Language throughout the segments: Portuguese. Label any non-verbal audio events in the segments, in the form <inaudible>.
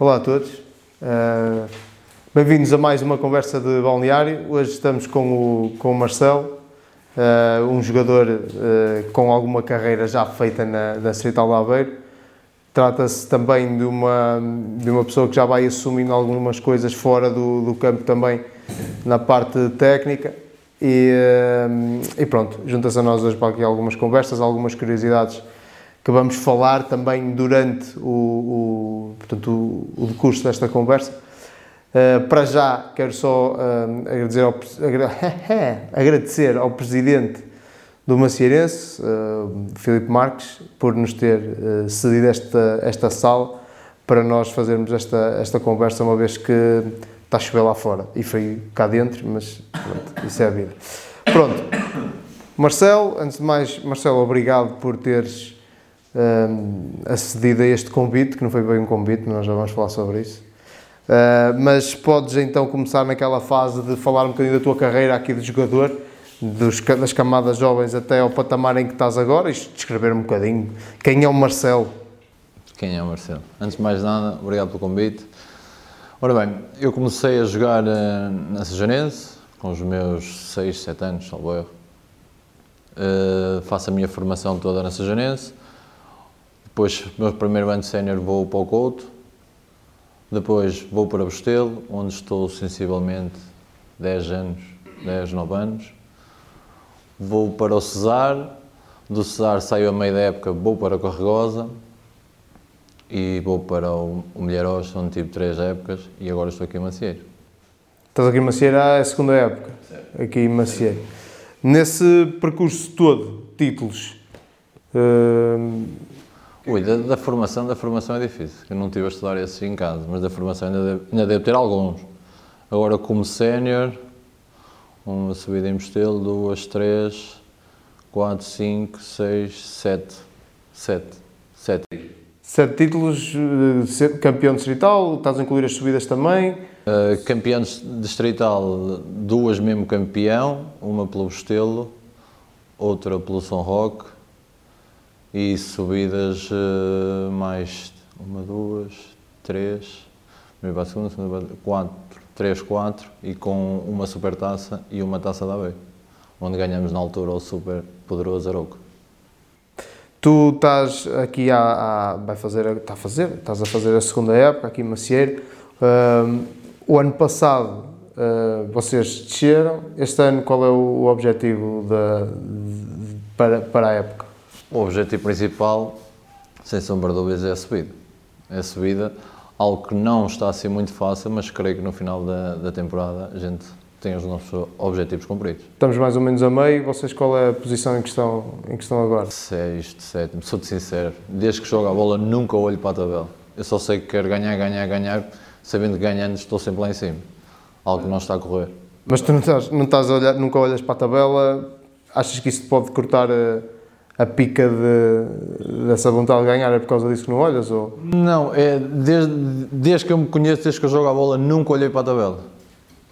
Olá a todos, uh, bem-vindos a mais uma conversa de balneário. Hoje estamos com o, com o Marcelo, uh, um jogador uh, com alguma carreira já feita na, na Distrital de Aveiro. Trata-se também de uma, de uma pessoa que já vai assumindo algumas coisas fora do, do campo também, na parte técnica. E, e pronto, junta-se a nós hoje para aqui algumas conversas, algumas curiosidades que vamos falar também durante o, o portanto, o, o desta conversa. Uh, para já, quero só uh, agradecer, ao, <laughs> agradecer ao presidente do Macieirense, uh, Filipe Marques, por nos ter cedido esta, esta sala para nós fazermos esta, esta conversa, uma vez que está a chover lá fora e frio cá dentro, mas pronto, isso é a vida. Pronto. Marcelo, antes de mais, Marcelo, obrigado por teres uh, acedido a este convite, que não foi bem um convite, mas nós já vamos falar sobre isso. Uh, mas podes então começar naquela fase de falar um bocadinho da tua carreira aqui de jogador, dos, das camadas jovens até ao patamar em que estás agora, e descrever um bocadinho quem é o Marcelo. Quem é o Marcelo? Antes de mais nada, obrigado pelo convite. Ora bem, eu comecei a jogar uh, na Sejanense com os meus 6, 7 anos, salvo erro. Uh, faço a minha formação toda na Sejanense. Depois, no meu primeiro ano de sénior, vou para o Couto. Depois vou para Bostelo, onde estou sensivelmente 10 anos, 10, 9 anos. Vou para o Cesar. Do Cesar saio a meio da época, vou para a Corregosa. E vou para o, o Milharos, onde tive 3 épocas. E agora estou aqui em Macieiro. Estás aqui em Macieiro é a segunda época? Certo. Aqui em Macieiro. Nesse percurso todo, títulos... Uh, Ui, da, da, formação, da formação é difícil. Eu não tive a estudar esses em casa, mas da formação ainda devo, ainda devo ter alguns. Agora, como sénior, uma subida em Mostelo, duas, três, quatro, cinco, seis, sete. Sete. Sete. Sete títulos, uh, campeão distrital, estás a incluir as subidas também? Uh, campeão distrital, duas mesmo campeão, uma pelo Bostelo, outra pelo São Roque, e subidas uh, mais uma, duas, três, primeira para a segunda, segunda para quatro, três, quatro e com uma super taça e uma taça da AB, onde ganhamos na altura o super poderoso Aroco. Tu estás aqui a, a, vai fazer, está a fazer, estás a fazer a segunda época aqui em Macieiro. Uh, o ano passado uh, vocês desceram. Este ano qual é o, o objetivo da, de, para, para a época? O objetivo principal, sem sombra de dúvidas, é a subida. É a subida, algo que não está a ser muito fácil, mas creio que no final da, da temporada a gente tem os nossos objetivos cumpridos. Estamos mais ou menos a meio. Vocês, qual é a posição em que estão, em que estão agora? Sexto, sétimo. Sou-te sincero, desde que jogo a bola nunca olho para a tabela. Eu só sei que quero ganhar, ganhar, ganhar, sabendo que ganhando estou sempre lá em cima. Algo que não está a correr. Mas tu não estás, não estás a olhar, nunca olhas para a tabela? Achas que isso pode cortar... A a pica de, dessa vontade de ganhar é por causa disso que não olhas? Ou? Não, é desde, desde que eu me conheço, desde que eu jogo a bola, nunca olhei para a tabela.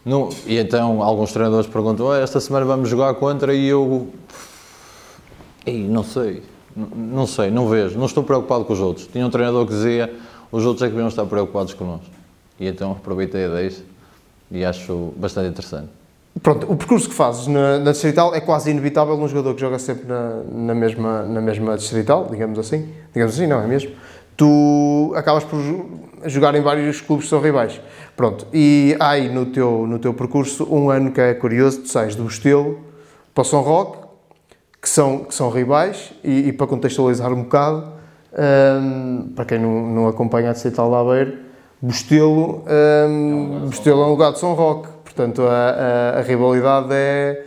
Não, e então alguns treinadores perguntam: esta semana vamos jogar contra e eu. Ei, não sei, não, não sei, não vejo, não estou preocupado com os outros. Tinha um treinador que dizia: os outros é que deviam estar preocupados connosco. E então aproveitei a 10 e acho bastante interessante. Pronto, o percurso que fazes na, na, Distrital é quase inevitável um jogador que joga sempre na, na, mesma, na mesma Distrital, digamos assim. Digamos assim, não é mesmo? Tu acabas por jogar em vários clubes que são rivais. Pronto, e há aí no teu, no teu percurso um ano que é curioso, tu sais do Bostelo para o São Roque, que são, que são rivais, e, e para contextualizar um bocado, um, para quem não, não acompanha a Distrital da Aveiro, Bostelo, um, é um Bostelo é um lugar de São Roque Portanto, a, a, a rivalidade é,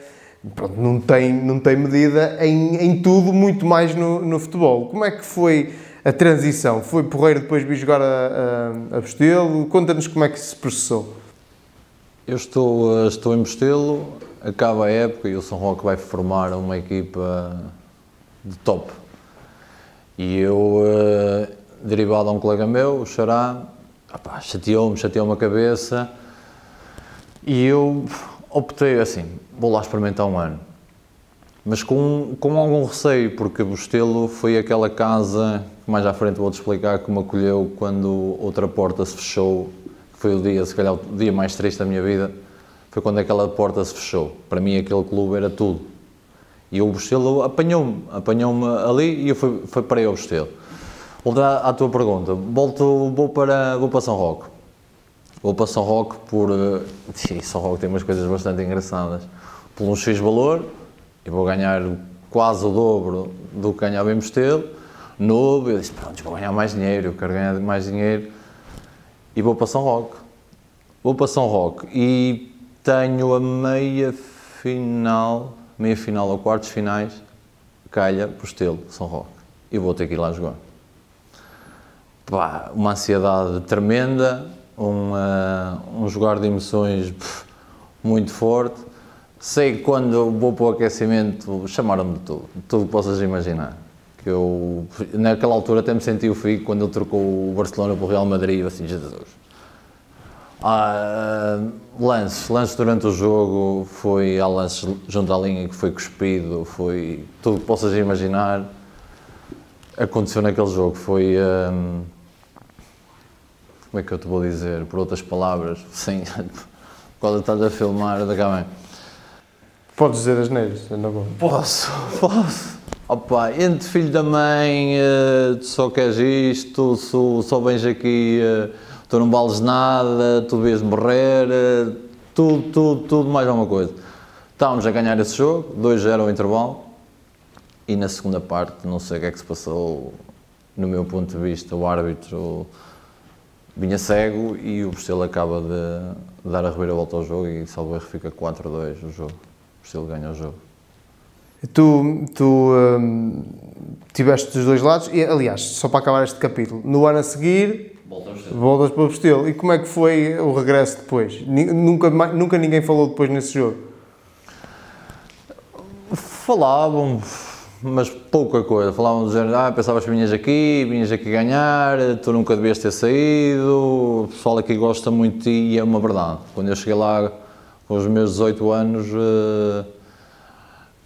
pronto, não, tem, não tem medida em, em tudo, muito mais no, no futebol. Como é que foi a transição? Foi porreiro depois de jogar a, a, a Bostelo? Conta-nos como é que se processou. Eu estou, estou em Bostelo, acaba a época e o São Roque vai formar uma equipa de top. E eu, eh, derivado a um colega meu, o Xará, chateou-me, chateou-me a cabeça e eu optei assim, vou lá experimentar um ano. mas com, com algum receio, porque Bostelo foi aquela casa, que mais à frente vou-te explicar, que me acolheu quando outra porta se fechou, que foi o dia, se calhar, o dia mais triste da minha vida, foi quando aquela porta se fechou. Para mim, aquele clube era tudo. E o Bostelo apanhou-me, apanhou-me ali e eu fui, fui para o Bostelo. Voltando à, à tua pergunta, volto, vou, para, vou para São Roque. Vou para São Roque por. Uh, São Roque tem umas coisas bastante engraçadas. Por um X valor, e vou ganhar quase o dobro do que ganhava em Mostelo, novo. Eu disse: pronto, vou ganhar mais dinheiro, eu quero ganhar mais dinheiro. E vou para São Roque. Vou para São Roque e tenho a meia final, meia final ou quartos finais, calha, Postelo, São Roque. E vou ter que ir lá jogar. Pá, uma ansiedade tremenda, um, uh, um jogar de emoções pff, muito forte. Sei que quando vou para o aquecimento chamaram-me de tudo, tudo que possas imaginar. Que eu, naquela altura até me senti o fico quando ele trocou o Barcelona para o Real Madrid, assim, Jesus. Ah, lances, lances durante o jogo, foi há lances junto à linha que foi cuspido, foi tudo que possas imaginar aconteceu naquele jogo. Foi. Um, como é que eu te vou dizer? Por outras palavras, sim. <laughs> Quando estás a filmar, da cá bem. Podes dizer as neiras, na boa. Posso, posso. Opa, entre filho da mãe, uh, tu só queres isto, só, só vens aqui, uh, tu não vales nada, tu vês morrer, uh, tudo, tudo, tudo, mais alguma coisa. Estávamos a ganhar esse jogo, 2-0 ao intervalo, e na segunda parte, não sei o que é que se passou, no meu ponto de vista, o árbitro vinha cego e o Bestelo acaba de dar a reviravolta ao jogo e salvo erro fica 4-2 o jogo. O ganha o jogo. Tu, tu hum, tiveste dos dois lados e, aliás, só para acabar este capítulo, no ano a seguir voltas para o Bestelo. E como é que foi o regresso depois? Nunca, nunca ninguém falou depois nesse jogo? Falavam, mas pouca coisa. Falavam do género, ah, pensavas que vinhas aqui, vinhas aqui ganhar, tu nunca devias ter saído, o pessoal aqui gosta muito de ti e é uma verdade. Quando eu cheguei lá com os meus 18 anos, uh,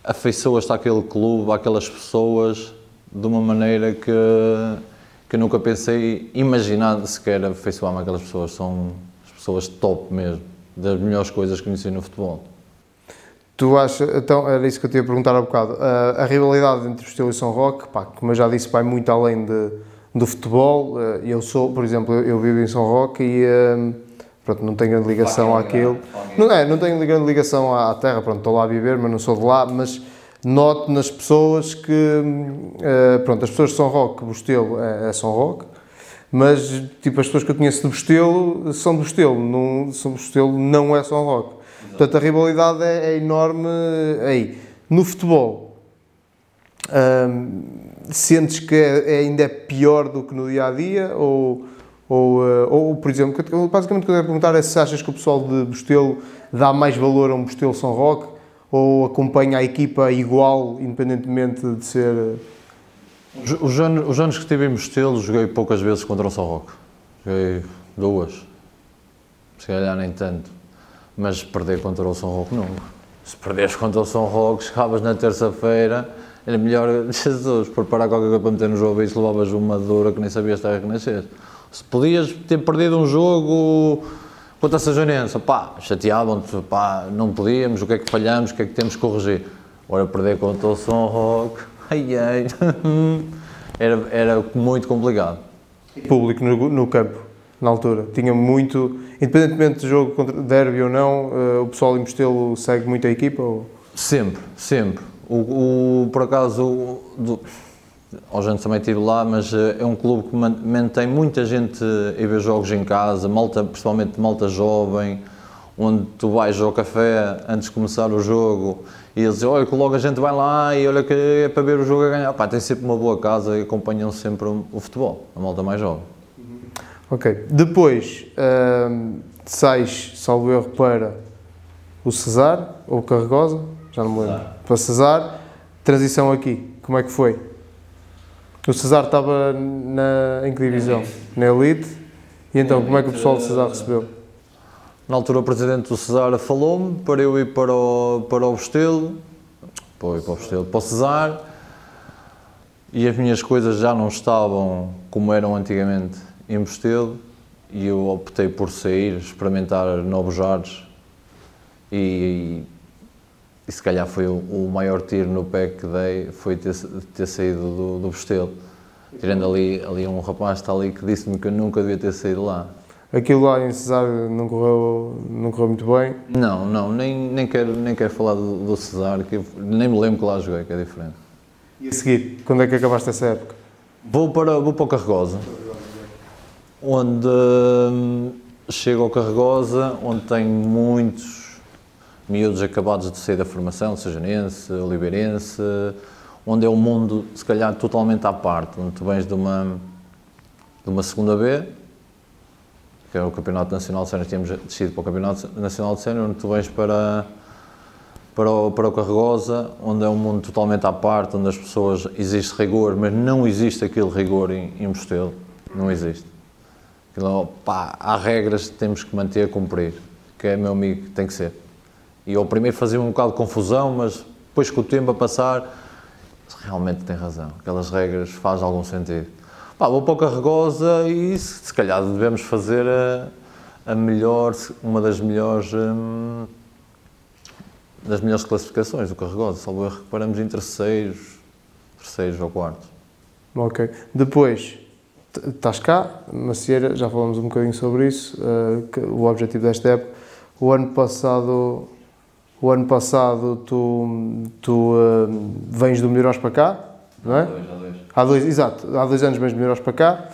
afeiçoas-te àquele clube, àquelas pessoas, de uma maneira que, que nunca pensei, imaginar sequer afeiçoar-me àquelas pessoas. São as pessoas top mesmo, das melhores coisas que conheci no futebol. Tu achas, então, era isso que eu te ia perguntar há bocado, a, a rivalidade entre o e São Roque, pá, como eu já disse, vai muito além de, do futebol, eh, eu sou, por exemplo, eu vivo em São Roque e eh, pronto, não tenho grande ligação àquilo, não é, não tenho grande ligação à terra, pronto, estou lá a viver, mas não sou de lá, mas noto nas pessoas que, eh, pronto, as pessoas de São Roque, Bostelo é, é São Roque, mas tipo as pessoas que eu conheço de Bostelo são de Bostelo, não, são Bostelo não é São Roque. Portanto, a rivalidade é, é enorme aí. No futebol, hum, sentes que é, é, ainda é pior do que no dia a dia? Ou, ou, eh, ou por exemplo, basicamente o que eu quero perguntar é se achas que o pessoal de Bostelo dá mais valor a um Bostelo São Roque ou acompanha a equipa igual, independentemente de ser. Os anos, os anos que estive em Bostelo, joguei poucas vezes contra o São Roque. Joguei duas. Se calhar nem tanto mas perder contra o São Roque nunca. Se perderes contra o São Roque, chegavas na terça-feira, era melhor, <laughs> Jesus, preparar qualquer coisa para meter no jogo e se levavas uma dura que nem sabias estar a renascer. Se podias ter perdido um jogo contra a Sajonense, pá, chateavam-te, pá, não podíamos, o que é que falhamos, o que é que temos que corrigir. Agora perder contra o São Roque, <laughs> ai ai, <laughs> era, era muito complicado. Público no, no campo, na altura, tinha muito independentemente do jogo contra derby ou não, uh, o pessoal em Mostelo segue muito a equipa? Ou? Sempre, sempre. O, o por acaso, do, ao gente também estive lá, mas uh, é um clube que mantém muita gente a ver jogos em casa, malta, principalmente malta jovem, onde tu vais ao café antes de começar o jogo e eles dizem, olha que logo a gente vai lá e olha que é para ver o jogo a ganhar. Pá, tem sempre uma boa casa e acompanham sempre o, o futebol, a malta mais jovem. Ok. Depois uh, sais, salvo erro, para o Cesar ou o Carregosa, já não me lembro. Cesar. Para Cesar, transição aqui, como é que foi? O Cesar estava na, em que divisão? Na Elite. E então, como é que o pessoal de Cesar recebeu? Na altura, o presidente do Cesar falou-me para eu ir para o, para o Bestelo. para, para o Bostelo, para o Cesar, e as minhas coisas já não estavam como eram antigamente em Bostelo, e eu optei por sair, experimentar novos ares, e, e se calhar foi o, o, maior tiro no pé que dei, foi ter, ter saído do, do. Tirando ali, ali um rapaz que está ali que disse-me que eu nunca devia ter saído lá. Aquilo lá em Cesar não correu, não correu muito bem? Não, não, nem, nem, quero, nem quero falar do, do Cesar, que nem me lembro que lá joguei, que é diferente. E a seguir, quando é que acabaste essa época? Vou para, vou para o Carregosa, onde hum, chego ao Carregosa, onde tenho muitos miúdos acabados de sair da formação, sejanense, oliveirense, onde é um mundo, se calhar, totalmente à parte, onde tu vens de uma, de uma segunda B, que é o Campeonato Nacional de Sénior, tínhamos descido para o Campeonato Nacional de Sénior, onde tu vens para, para, o, para o Carregosa, onde é um mundo totalmente à parte, onde as pessoas, existe rigor, mas não existe aquele rigor em, em Mostelo, não existe. Aquilo, pá, há regras que temos que manter, cumprir, que é meu amigo, tem que ser. E eu primeiro fazia um bocado de confusão, mas depois com o tempo a passar, realmente tem razão, aquelas regras fazem algum sentido. Pá, vou para o Carregosa e se, se calhar devemos fazer a, a melhor, uma das melhores hum, das melhores classificações do Carregosa, salvo erro, reparamos em terceiros, terceiros ou quartos. Ok. Depois, estás cá, Macieira, já falamos um bocadinho sobre isso, uh, o objetivo desta época. O ano passado o ano passado tu, tu uh, vens do Melhorós para cá, não é? Há dois, há dois. Há dois, exato, há dois anos vens do Melhorós para cá.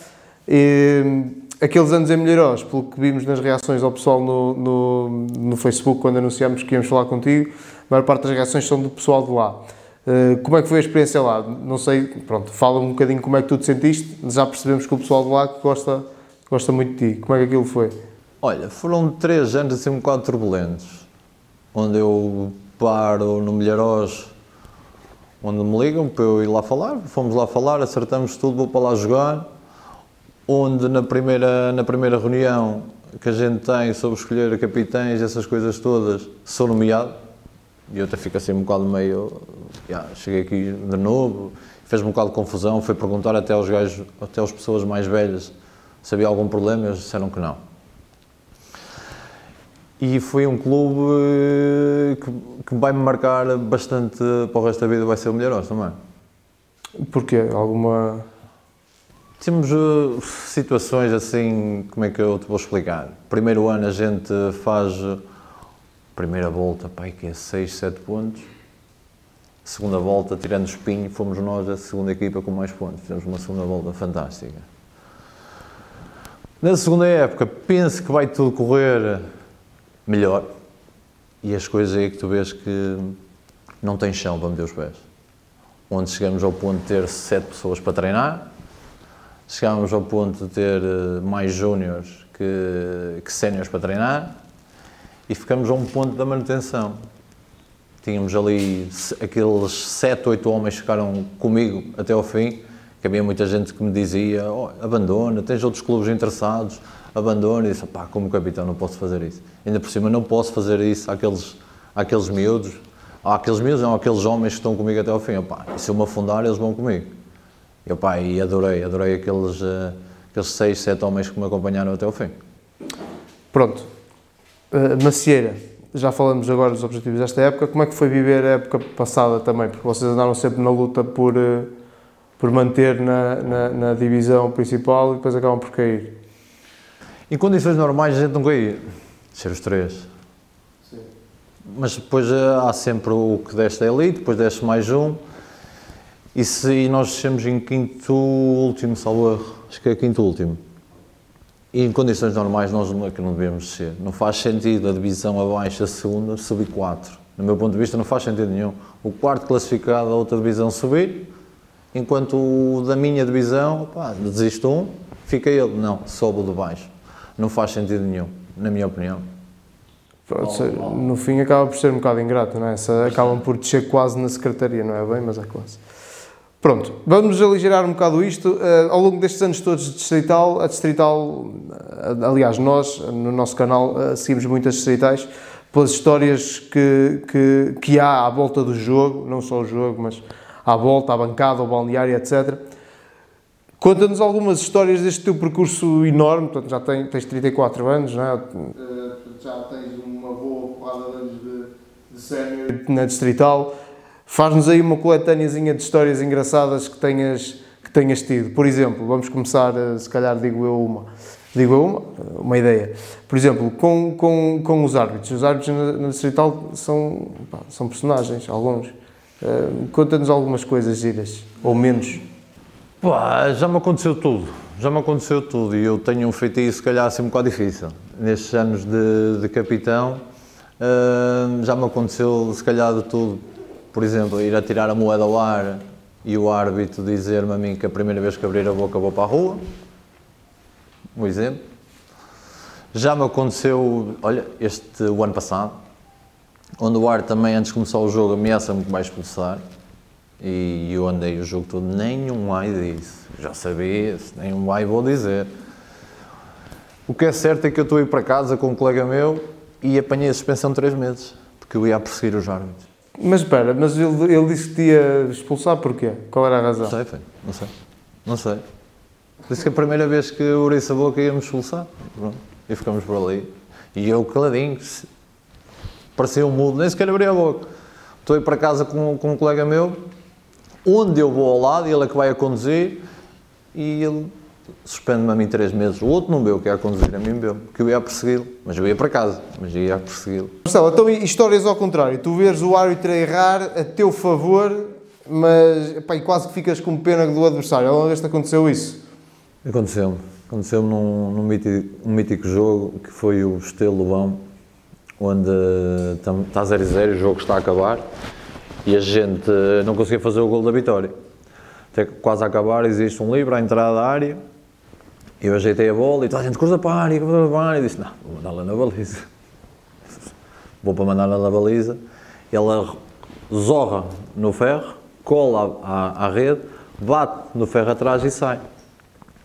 E, aqueles anos em Melhorós, pelo que vimos nas reações ao pessoal no, no, no, Facebook, quando anunciámos que íamos falar contigo, a maior parte das reações são do pessoal de lá. Uh, como é que foi a experiência lá? Não sei, pronto, fala um bocadinho como é que tu te sentiste, já percebemos que o pessoal de lá gosta, gosta muito de ti. Como é que aquilo foi? Olha, foram três anos assim um bocado turbulentos onde eu paro no Milharos, onde me ligam para eu ir lá falar. Fomos lá falar, acertamos tudo, vou para lá jogar. Onde na primeira, na primeira reunião que a gente tem sobre escolher capitães, essas coisas todas, sou nomeado. E eu até fico assim um bocado meio. Yeah, cheguei aqui de novo, fez-me um bocado de confusão. Fui perguntar até aos gajos, até às pessoas mais velhas se havia algum problema, eles disseram que não. E foi um clube eh, que, que vai me marcar bastante para o resto da vida, vai ser o Melhorós também. Porquê? Alguma. Temos uh, situações assim, como é que eu te vou explicar? Primeiro ano a gente faz primeira volta, pai, que é 6, 7 pontos. Segunda volta, tirando o espinho, fomos nós a segunda equipa com mais pontos. Fizemos uma segunda volta fantástica. Na segunda época, penso que vai tudo correr melhor. E as coisas aí que tu vês que não tem chão para meter os pés. Onde chegamos ao ponto de ter sete pessoas para treinar, chegámos ao ponto de ter eh, mais júniores que, que séniores para treinar e ficamos a um ponto da manutenção. Tínhamos ali aqueles sete, oito homens que ficaram comigo até ao fim, que havia muita gente que me dizia, oh, abandona, tens outros clubes interessados, abandono e disse, pá, como capitão não posso fazer isso. Ainda por cima não posso fazer isso àqueles, àqueles miúdos, àqueles miúdos, não, àqueles homens que estão comigo até ao fim. Pá, se eu me afundar, eles vão comigo. Eu, pá, e adorei, adorei aqueles, uh, aqueles seis, sete homens que me acompanharam até ao fim. Pronto. Uh, Macieira, já falamos agora dos objetivos desta época. Como é que foi viver a época passada também? Porque vocês andaram sempre na luta por, uh, por manter na, na, na divisão principal e depois acabam por cair. Em condições normais a gente não ia ser os três. Sim. Mas depois eh, há sempre o que deste elite, depois desce mais um. E, se, e nós descemos em quinto último, salvo erro, acho que é quinto último. E em condições normais nós não é que não devemos descer. Não faz sentido a divisão abaixo, a segunda, subir quatro. No meu ponto de vista não faz sentido nenhum. O quarto classificado, a outra divisão subir, enquanto o da minha divisão, pá, desiste um, fica ele. Não, sobe o de baixo não faz sentido nenhum, na minha opinião. No fim acaba por ser um bocado ingrato, não é? Acabam por descer quase na secretaria, não é bem, mas é quase. Pronto, vamos aligerar um bocado isto. Uh, ao longo destes anos todos de Distrital, a Distrital, uh, aliás, nós, no nosso canal, uh, seguimos muitas Distritais. pelas histórias que, que, que há à volta do jogo, não só o jogo, mas à volta, à bancada, ao balneário, etc. Conta-nos algumas histórias deste teu percurso enorme, portanto, já tens, tens 34 anos, não é? Uh, já tens uma boa porrada de anos de, de sénior na Distrital. Faz-nos aí uma coletâneazinha de histórias engraçadas que tenhas, que tenhas tido. Por exemplo, vamos começar, se calhar digo eu uma, digo eu uma, uma ideia. Por exemplo, com, com, com os árbitros. Os árbitros na, na Distrital são, são personagens, alguns. Uh, Conta-nos algumas coisas giras, ou menos. Pá, já me aconteceu tudo, já me aconteceu tudo e eu tenho um feitiço, se calhar, assim um bocado difícil. Nestes anos de, de capitão, uh, já me aconteceu, se calhar, de tudo. Por exemplo, ir a tirar a moeda ao ar e o árbitro dizer-me a mim que a primeira vez que abrir a boca vou para a rua. Um exemplo. Já me aconteceu, olha, este o ano passado, onde o ar também, antes de começar o jogo, ameaça-me que vai expulsar. E eu andei o jogo todo, nenhum ai disse. Já sabia, nenhum ai vou dizer. O que é certo é que eu estou a ir para casa com um colega meu e apanhei a suspensão de 3 meses, porque eu ia a perseguir os árbitros. Mas espera, mas ele, ele disse que te ia expulsar porquê? Qual era a razão? Não sei, não sei. Não sei. Disse que a primeira vez que eu abri a boca ia-me expulsar. Pronto. E ficamos por ali. E eu caladinho, parecia um mudo, nem sequer abri a boca. Estou a ir para casa com, com um colega meu onde eu vou ao lado, ele é que vai a conduzir e ele suspende-me a mim três meses. O outro não beu, que ia a conduzir, a mim beu, que eu ia a persegui-lo. Mas eu ia para casa, mas eu ia a persegui-lo. Marcelo, então histórias ao contrário. Tu vês o árbitro a errar a teu favor, mas epá, e quase que ficas com pena do adversário. Alguma vez te aconteceu isso? Aconteceu-me. Aconteceu-me num, num mítico, um mítico jogo que foi o Estelo Lobão, onde está 0-0 o jogo está a acabar e a gente não conseguia fazer o gol da vitória. Até quase a acabar, existe um livro à entrada da área, eu ajeitei a bola e toda a gente cruza para a área, cruza para a área, e disse, não, vou mandá-la na baliza. <laughs> Vou para mandá-la na baliza, ela zorra no ferro, cola à, à, rede, bate no ferro atrás e sai.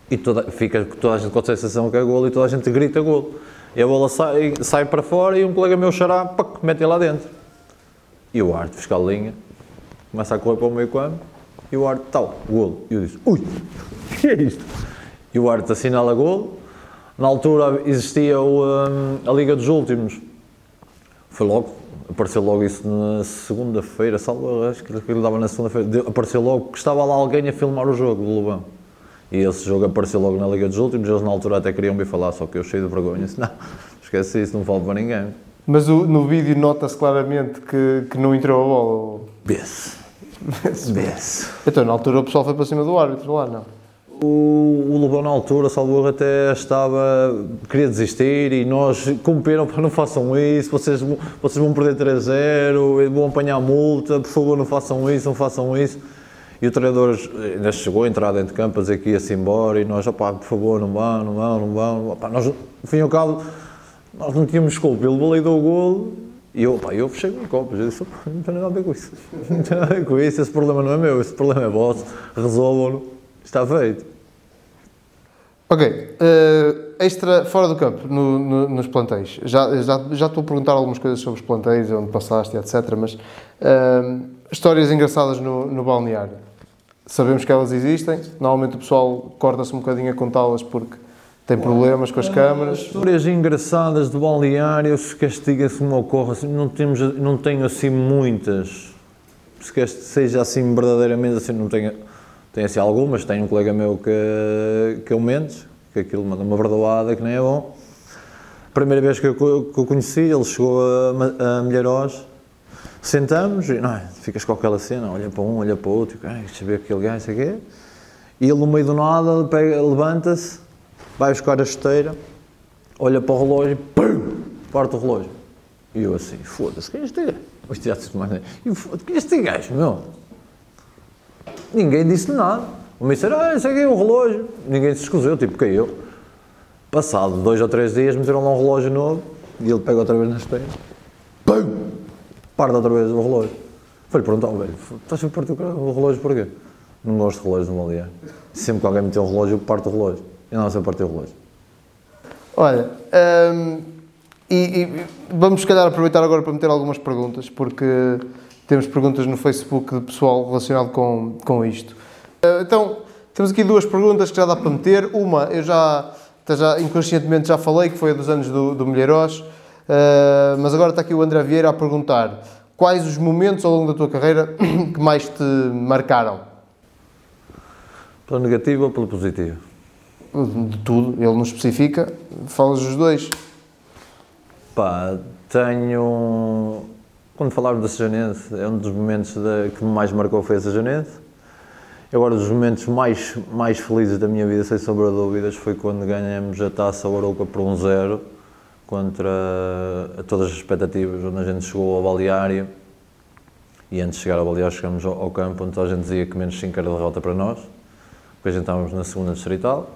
E toda, fica toda a gente com a sensação que é gol e toda a gente grita gol. E a bola sai, sai para fora e um colega meu xará, mete lá dentro. E o árbitro fiscal de linha começa a correr para o meio campo e o árbitro, tal, golo. E eu disse, ui, <laughs> o que é isto? E o árbitro assinala golo. Na altura existia o, um, a Liga dos Últimos. Foi logo, apareceu logo isso na segunda-feira, salvo, acho que ele dava na segunda-feira. Apareceu logo que estava lá alguém a filmar o jogo do Lobão. E esse jogo apareceu logo na Liga dos Últimos. Eles na altura até queriam me falar, só que eu cheio de vergonha. Disse, não, esquece isso, não falo para ninguém. Mas o, no vídeo nota-se claramente que, que não entrou a bola. Besse. Besse. Então, na altura, o pessoal foi para cima do árbitro lá, não? O, Lobão, na altura, Salvador até estava. queria desistir e nós cumpriram para não façam isso, vocês, vocês vão perder 3-0, vão apanhar multa, por favor, não façam isso, não façam isso. E o treinador ainda chegou a entrar dentro de campo a dizer que ia-se embora e nós, opá, por favor, não vão, não vão, não vão. Opá, nós, no fim e ao cabo nós não tínhamos culpa, ele validou o golo e eu, pá, eu fechei o copo, eu disse, não tem nada a ver com isso, <laughs> não tem nada a ver com isso, esse problema não é meu, esse problema é vosso, resolvam-no, está feito. Ok, uh, extra, fora do campo, no, no, nos plantéis, já, já, já estou a perguntar algumas coisas sobre os plantéis, onde passaste, etc, mas uh, histórias engraçadas no, no balneário, sabemos que elas existem, normalmente o pessoal corta-se um bocadinho a contá-las porque tem problemas com as câmaras. Histórias engraçadas do balneário, se castiga-se uma ocorre, assim, não, temos, não tenho assim muitas. Se seja assim verdadeiramente assim, não tenho, tenho assim algumas. Tenho um colega meu que, que eu mente, que aquilo manda uma verdoada que nem é bom. Primeira vez que eu, que eu conheci, ele chegou a, a Milharóis, sentamos e não, é, ficas com aquela cena, olha para um, olha para o outro, deixa eu ver aquele gajo, sei quê. E ele no meio do nada levanta-se vai buscar a esteira, olha para o relógio pum, parte o relógio. E eu assim, foda-se, quem é este gajo? Quem é este gajo, meu? Ninguém disse nada. O meu disse, ah, esse aqui é o relógio. Ninguém se escusou, tipo, caiu. Passado dois ou três dias, meteram lá um relógio novo e ele pega outra vez na esteira. Pum! Parte outra vez o relógio. Falei, pronto, velho, estás a partir o relógio porquê? Não gosto de relógios no balneário. Sempre que alguém meteu um relógio, eu parto o relógio. Eu não sei partir o relógio. Olha, hum, E, e vamos, se calhar, aproveitar agora para meter algumas perguntas, porque temos perguntas no Facebook de pessoal relacionado com, com isto. Eh, então, temos aqui duas perguntas que já dá para meter. Uma, eu já, já inconscientemente já falei, que foi a dos anos do, do Milheiros, uh, mas agora está aqui o André Vieira a perguntar quais os momentos ao longo da tua carreira <coughs> que mais te marcaram? Pela negativa ou pela positiva? De tudo, ele não especifica, falas os dois. Pá, tenho. Quando falarmos da Sejanense, é um dos momentos que mais marcou foi a Sejanense. Agora, dos momentos mais, mais felizes da minha vida, sem sombra de dúvidas, foi quando ganhamos a taça Arouca por 1-0 contra todas as expectativas, onde a gente chegou ao balneário. E antes de chegar ao balneário chegamos ao, ao campo onde a gente dizia que menos 5 era derrota para nós, depois a estávamos na segunda distrital,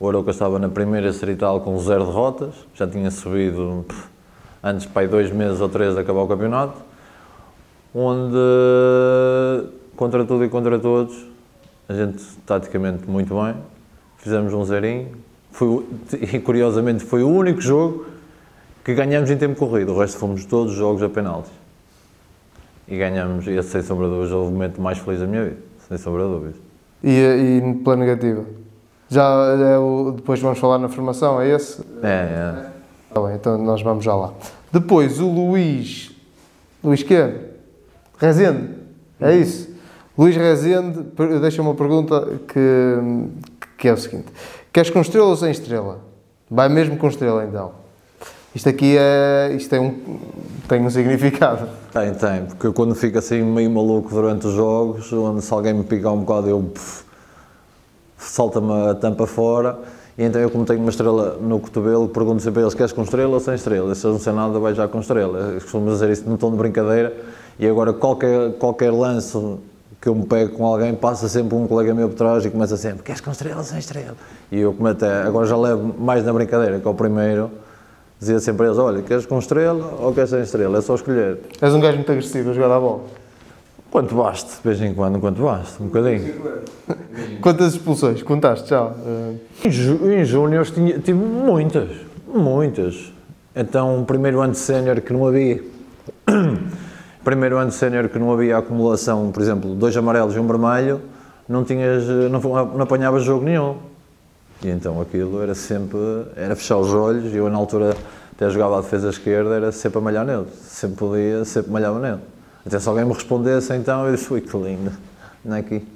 o Arouca estava na primeira distrital com zero derrotas, já tinha subido pff, antes para aí dois meses ou três de acabar o campeonato, onde contra tudo e contra todos, a gente taticamente muito bem, fizemos um zerinho, foi, <laughs> e curiosamente foi o único jogo que ganhamos em tempo corrido, o resto fomos todos jogos a penaltis. E ganhamos, esse sem sombra de dúvidas, é o momento mais feliz da minha vida, sem sombra de dúvidas. E, e pela negativa? Já é o, depois vamos falar na formação, é esse? É, é. Tá bem, então nós vamos já lá. Depois o Luís. Luís quê? Rezende? É isso? Luís Rezende deixa uma pergunta que, que é o seguinte: Queres com estrela ou sem estrela? Vai mesmo com estrela então. Isto aqui é. Isto tem um, tem um significado. Tem, tem, porque eu quando fico assim meio maluco durante os jogos, onde se alguém me picar um bocado, eu salta-me a tampa fora. E então eu, como tenho uma estrela no cotovelo, pergunto sempre a eles: queres com estrela ou sem estrela? Se eles não sei nada, vai já com estrela. Costumo dizer isso num tom de brincadeira. E agora, qualquer, qualquer lance que eu me pego com alguém, passa sempre um colega meu por trás e começa sempre: queres com estrela ou sem estrela? E eu, como até agora já levo mais na brincadeira que ao primeiro, dizia sempre a eles: olha, queres com estrela ou queres sem estrela? É só escolher. És um gajo muito agressivo a jogar a bola. Quanto baste, de vez em quando, quanto baste, um bocadinho. <laughs> Quantas expulsões? Contaste já? Em, ju em Júniors tive muitas, muitas. Então, primeiro ano de sénior que não havia. <coughs> primeiro ano de sénior que não havia acumulação, por exemplo, dois amarelos e um vermelho, não, tinhas, não, não apanhavas jogo nenhum. E então aquilo era sempre, era fechar os olhos, eu na altura até jogava a defesa esquerda, era sempre a malhar nele, sempre podia, sempre malhava nele. Até se alguém me respondesse então, eu disse, ui que lindo, não é aqui.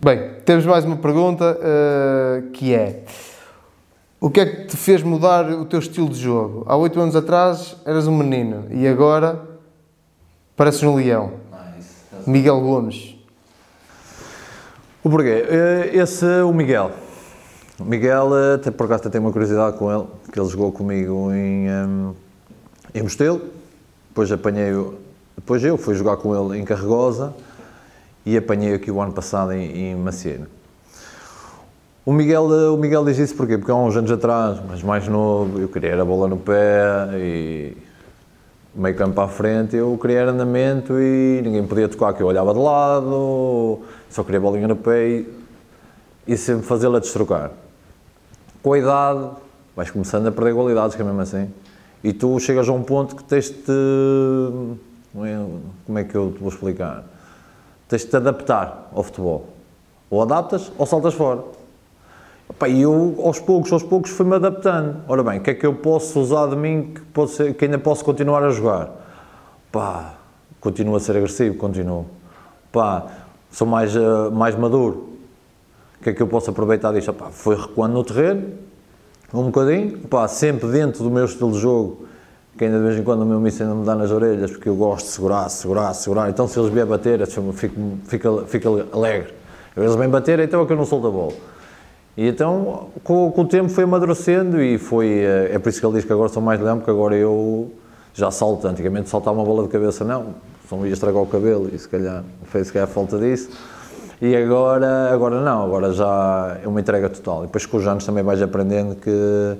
Bem, temos mais uma pergunta uh, que é, o que é que te fez mudar o teu estilo de jogo? Há oito anos atrás eras um menino, e agora pareces um leão. Miguel Gomes. O porquê? Eh, esse, o Miguel. O Miguel, eh, até por acaso tenho uma curiosidade com ele, que ele jogou comigo em, um, em Mostelo, depois apanhei, depois eu fui jogar com ele em Carregosa e apanhei aqui o ano passado em, em. O Miguel, o Miguel diz isso porquê? Porque há uns anos atrás, mas mais novo, eu queria a bola no pé e meio campo à frente, eu queria andamento e ninguém podia tocar, que eu olhava de lado, só queria bolinha no pé e, e sempre fazê-la destrocar com a idade, vais começando a perder qualidades, que é mesmo assim. E tu chegas a um ponto que tens de. É, como é que eu te vou explicar? Tens de te adaptar ao futebol. Ou adaptas ou saltas fora. E eu, aos poucos, aos poucos, fui-me adaptando. Ora bem, o que é que eu posso usar de mim que, pode ser, que ainda posso continuar a jogar? Pá, continuo a ser agressivo, continuo. Pá, sou mais, uh, mais maduro o que é que eu posso aproveitar disto? Opa, foi recuando no terreno, um bocadinho, opa, sempre dentro do meu estilo de jogo, que ainda de vez em quando o meu mister ainda me dá nas orelhas, porque eu gosto de segurar, segurar, segurar. Então, se eles vierem bater, eu fico, fico, fico alegre. Eles vêm bater, então é que eu não solto a bola. E então, com, com, o tempo, foi amadurecendo e foi. Eh, é por isso que ele diz que agora sou mais lento, porque agora eu já salto. Antigamente saltava uma bola de cabeça, não. Só me ia estragar o cabelo e se calhar fez se calhar falta disso. E agora, agora não, agora já é uma entrega total. E depois com os anos também vais aprendendo que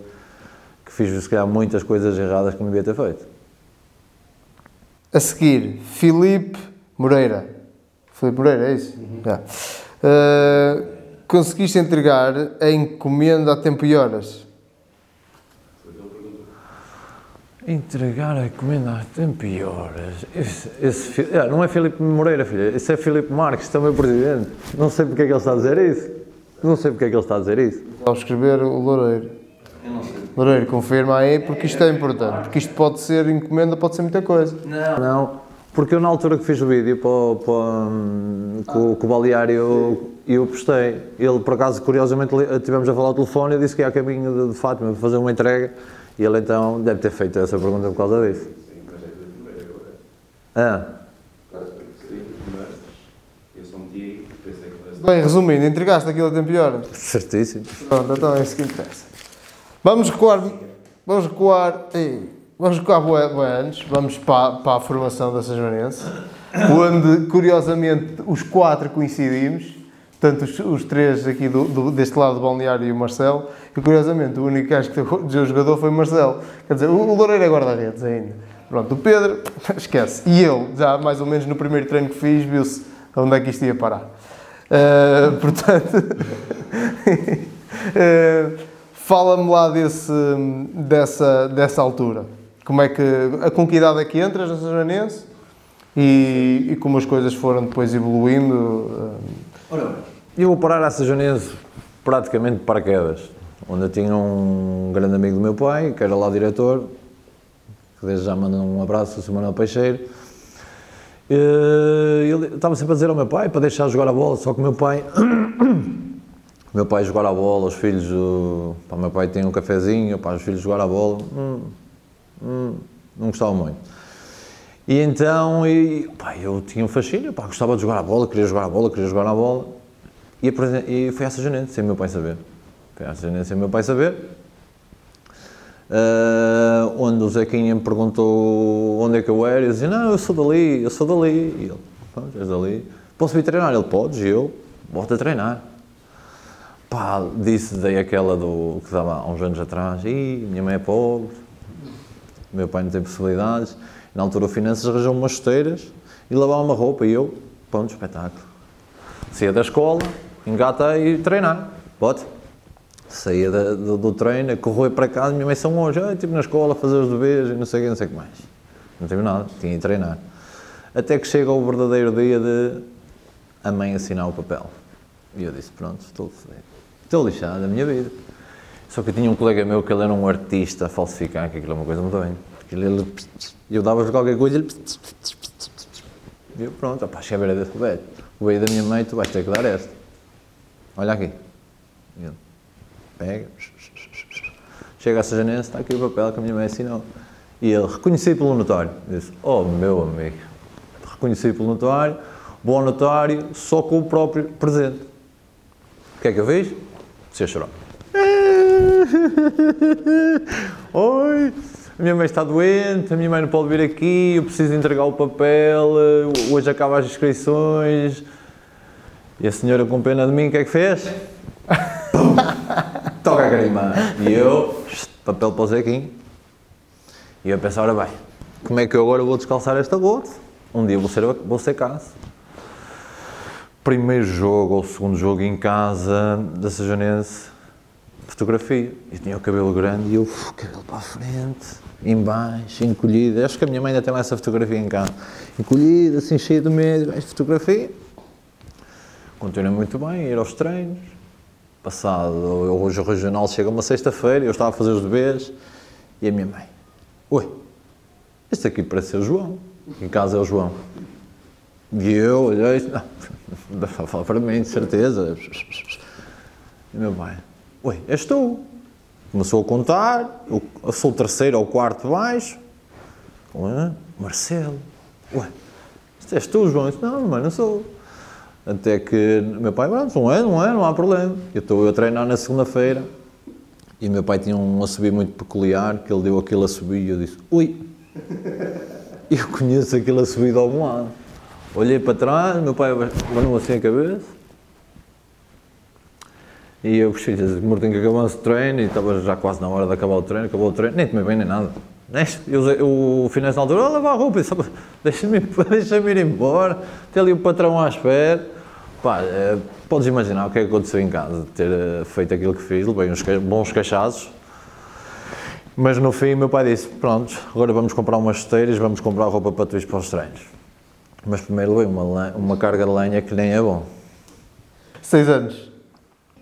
fiz se calhar muitas coisas erradas que não devia ter feito. A seguir, Filipe Moreira. Filipe Moreira, é isso? Uhum. Uh, conseguiste entregar a encomenda a tempo e horas? Entregar a encomenda tem piores. Esse, esse fi- ah, não é Filipe Moreira, filha. Esse é Filipe Marques, também presidente. Não sei porque é que ele está a dizer isso. Não sei porque é que ele está a dizer isso. Ao escrever o Loureiro. Loureiro, confirma aí, porque isto é importante. Porque isto pode ser encomenda, pode ser muita coisa. Não, não. Porque eu na altura que fiz o vídeo para, para, hum, com, com o Baleário eu, eu postei. Ele, por acaso, curiosamente, tivemos a falar ao telefone e disse que ia a caminho de, de Fátima para fazer uma entrega. E ele então deve ter feito essa pergunta por causa disso. Ah, Eu só meti, pensei que fosse. Bem, resumindo, entregaste aquilo a tempo e hora. certíssimo. Pronto, então é isso que interessa. Vamos recuar. Vamos recuar. vamos recuar bué, bué anos. Vamos para, para a formação da Sejmanense, onde curiosamente os quatro coincidimos. Tanto os, os três aqui do, do- deste lado do balneário e o Marcelo. E curiosamente o único que <laughs> teve o jogador foi o Marcelo. Quer dizer, o, o Loureiro é guarda-redes ainda. Pronto, o Pedro, <laughs> esquece. E eu, já mais ou menos no primeiro treino que fiz, viu-se onde é que isto ia parar. Ah, <laughs> portanto, ah, fala-me lá desse, dessa, dessa altura. Como é que, a com que idade é que entras na Sajanense e, e como as coisas foram depois evoluindo. ah, Eu vou parar a Sajanense praticamente de paraquedas, onde eu tinha um grande amigo do meu pai, que era lá diretor, que desde já manda um abraço, o Sr. Manuel Peixeiro. Eh, Ele estava sempre a dizer ao meu pai para deixar jogar a bola, só que o meu pai. O meu pai jogar a bola, os filhos. o- Pá, meu pai tinha um cafezinho, pá, os filhos jogar a bola. hum, hum, não gostava muito. E então, e, pá, eu tinha um fascínio, pá, gostava de jogar a bola, queria jogar a bola, queria jogar a bola. E, e foi a Sajanense, sem meu pai saber. Foi a Sajanense, sem meu pai saber. Ah, onde o Zequinha me perguntou onde é que eu era, eu dizia, não, eu sou dali, eu sou dali. E ele, pronto, és dali. Posso vir treinar? Ele, podes, e eu, bota a treinar. Pá, disse, dei aquela do que dava há uns anos atrás, Ih, minha mãe é pobre, meu pai não tem possibilidades. Na altura o Finanças arranjou umas chuteiras e lavava uma roupa e eu, pronto, espetáculo. Saía da escola, engatei e treinar, bote. Saía da- do, do treino, corria para casa, minha mãe são hoje, ah, estive na escola fazer os deveres e não sei o que, não sei o que mais. Não tive nada, tinha de treinar. Até que chega o verdadeiro dia de a mãe assinar o papel. E eu disse, pronto, estou fodido. Estou lixado da minha vida. Só que eu tinha um colega meu que ele era um artista a falsificar, que aquilo é uma coisa muito bem. Ele, eu dava-lhe qualquer coisa e ele... E eu, pronto, opá, chega a beira desse velho. O veio da minha mãe, tu vais ter que dar esta. Olha aqui. E ele, pega, chega a Sajanense, está aqui o papel que a minha mãe assinou. E ele, reconheci pelo notário. Disse, oh meu amigo, reconheci pelo notário, bom notário, só com o próprio presente. O que é que eu fiz? A chorar. <laughs> Oi, a minha mãe está doente, a minha mãe não pode vir aqui, eu preciso entregar o papel, eh, hoje acaba as inscrições. E a senhora com pena de mim, o que é que fez? Pum! <laughs> Toca a carimbar. E eu, papel para o Zequinho. E eu pensava, ora bem, como é que eu agora vou descalçar esta gota? Um dia vou ser, vou ser caso. Primeiro jogo ou segundo jogo em casa da Sejanense, fotografia. Eu tinha o cabelo grande e eu, cabelo para a frente, embaixo, encolhido. Acho que a minha mãe ainda tem essa fotografia em casa. Encolhido, assim, cheio de medo, esta fotografia. Continuei muito bem, ir aos treinos. Passado, hoje o regional chega uma sexta-feira, eu estava a fazer os deveres e a minha mãe, oi, este aqui parece ser o João, em casa é o João. E eu olhei, <laughs> não, vai falar para mim, de certeza. E meu pai, oi, és tu. Começou a contar, eu, sou o terceiro ou quarto baixo. Ué, Marcelo, ué, és tu, João? Disse, não, mãe, não sou. Até que meu pai, pronto, não é, não é, não há problema. Eu estou a treinar na segunda-feira e meu pai tinha um assobio muito peculiar, que ele deu aquele assobio e eu disse, ui, eu conheço aquele assobio de algum lado. Olhei para trás, meu pai abanou assim a cabeça e eu, filho, morto que acabasse o treino e estava já quase na hora de acabar o treino, acabou o treino, nem tomei bem nem nada. Eu, eu, o finanço na altura, olha, lavar a roupa, <laughs> deixa-me <laughs> deixa ir embora, tem ali o patrão à espera. Pá, eh, podes imaginar o que é que aconteceu em casa, ter eh, feito aquilo que fiz, levei uns bons cachaços. Mas no fim, meu pai disse: Pronto, agora vamos comprar umas esteiras, vamos comprar roupa para tu ires para os treinos. Mas primeiro levei uma, uma carga de lenha que nem é bom. Seis anos.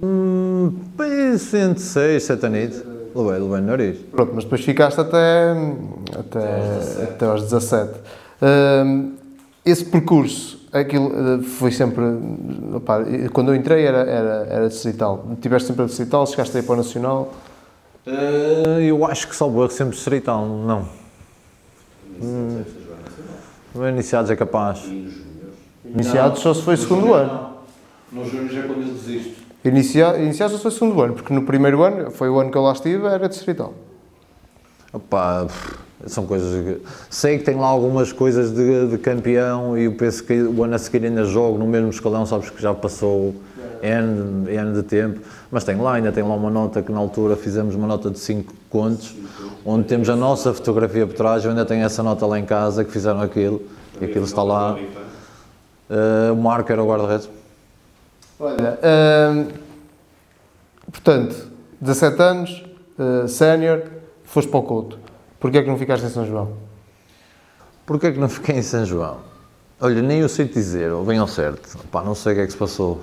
Hum, entre 6, 7 anitos. Levei, levei no nariz. Pronto, mas depois ficaste até, até, até aos 17. Hum, esse percurso, aquilo eh, foi sempre. opá, quando eu entrei era, era, era distrital. Tiveste sempre a distrital, chegaste aí para o Nacional. Eh, eu acho que salvo erro sempre distrital, não. Hum, iniciados é capaz. Iniciado só se foi segundo ano. Nos Júnior é quando eu desisto. Inicia, iniciado só se foi segundo ano, porque no primeiro ano, foi o ano que eu lá estive, era distrital. Opa, são coisas que... Sei que tem lá algumas coisas de, de campeão e eu penso que o ano a seguir ainda jogo no mesmo escalão, sabes que já passou N, N de tempo, mas tem lá, ainda tem lá uma nota que na altura fizemos uma nota de 5 contos, onde temos a nossa fotografia por trás, eu ainda tenho essa nota lá em casa que fizeram aquilo, e aquilo está lá. Eh, o Marco era o guarda-redes. Olha, hum, portanto, 17 anos, uh, sénior, foste para o Couto. Porquê é que não ficaste em São João? Porquê é que não fiquei em São João? Olha, nem eu sei te dizer, ou bem ao certo. Pá, não sei o que é que se passou.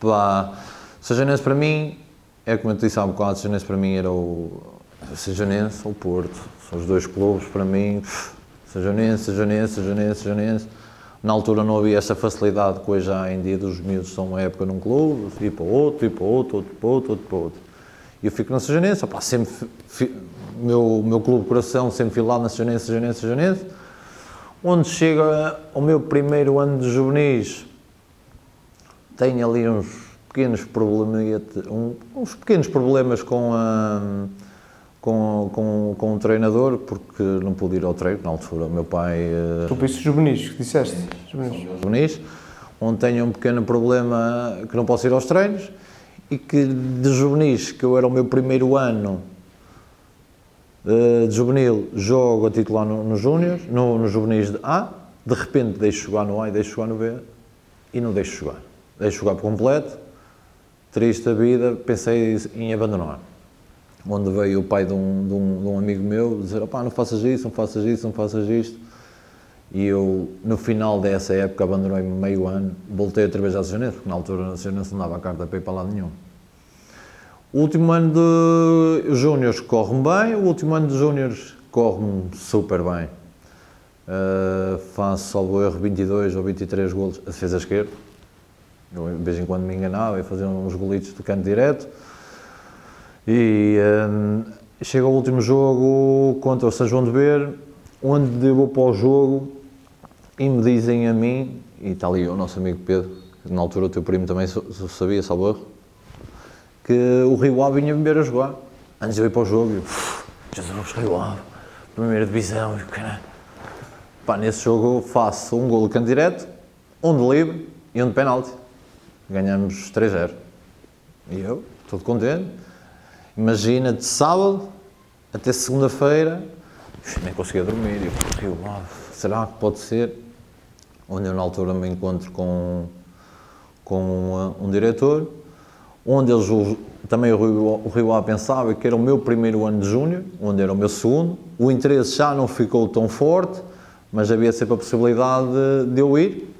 Pá, Sajanense para mim, é como eu te disse há um bocado, Sajanense para mim era o Sajanense ou o Porto. São os dois clubes para mim. pff, Sajanense, Sajanense, Sajanense, Sajanense. Na altura não havia essa facilidade que hoje há em dia dos miúdos estão uma época num clube, ir para outro, ir para outro, outro para outro, outro para outro. E eu fico na Sajanense, opá, sempre, fi- meu, meu clube de coração sempre fui lá na Sajanense, Sajanense, Sajanense onde chega ao meu primeiro ano de juvenis, tenho ali uns pequenos problemas, uns pequenos problemas com, a, com, com, com o treinador, porque não pude ir ao treino na altura. O meu pai eh, Tu isso juvenis, que disseste? Juvenis. juvenis, onde tenho um pequeno problema que não posso ir aos treinos e que de juvenis, que eu era o meu primeiro ano eh, de juvenil, jogo a titular no, no Júnior, no, no juvenis de A, de repente deixo jogar no A e deixo jogar no B e não deixo jogar. Deixo jogar por completo, triste a vida, pensei em abandonar. Onde veio o pai de um, de um, de um amigo meu dizer: opá, não faças isso, não faças isso, não faças isto. E eu, no final dessa época, abandonei-me meio ano, voltei outra vez à Sejanense, porque na altura a Sejanense não dava carta para ir para lado nenhum. O último ano de Júniores corre-me bem, o último ano de Júniores corre-me super bem. Uh, faço, salvo erro, 22 ou 23 golos a defesa esquerda. Eu, de vez em quando me enganava e fazia uns golitos de canto direto. E hum, chega ao último jogo contra o São João de Ver, onde eu vou para o jogo e me dizem a mim, e está ali o nosso amigo Pedro, que na altura o teu primo também sabia, salvo que o Rio Ave vinha me ver a jogar. Antes de eu ir para o jogo, eu, "Uf, Jesus, Rio Ave, primeira divisão, e o caralho. Pá, nesse jogo faço um golo canto direto, um de livre e um de penalti. Ganhamos 3-0. E eu, todo contente. Imagina, de sábado até segunda-feira, nem conseguia dormir. Eu, Rio Ave, será que pode ser? Onde eu na altura me encontro com, com um, um diretor, onde eles, também o Rio, A pensava que era o meu primeiro ano de júnior, onde era o meu segundo. O interesse já não ficou tão forte, mas havia sempre a possibilidade de, de eu ir,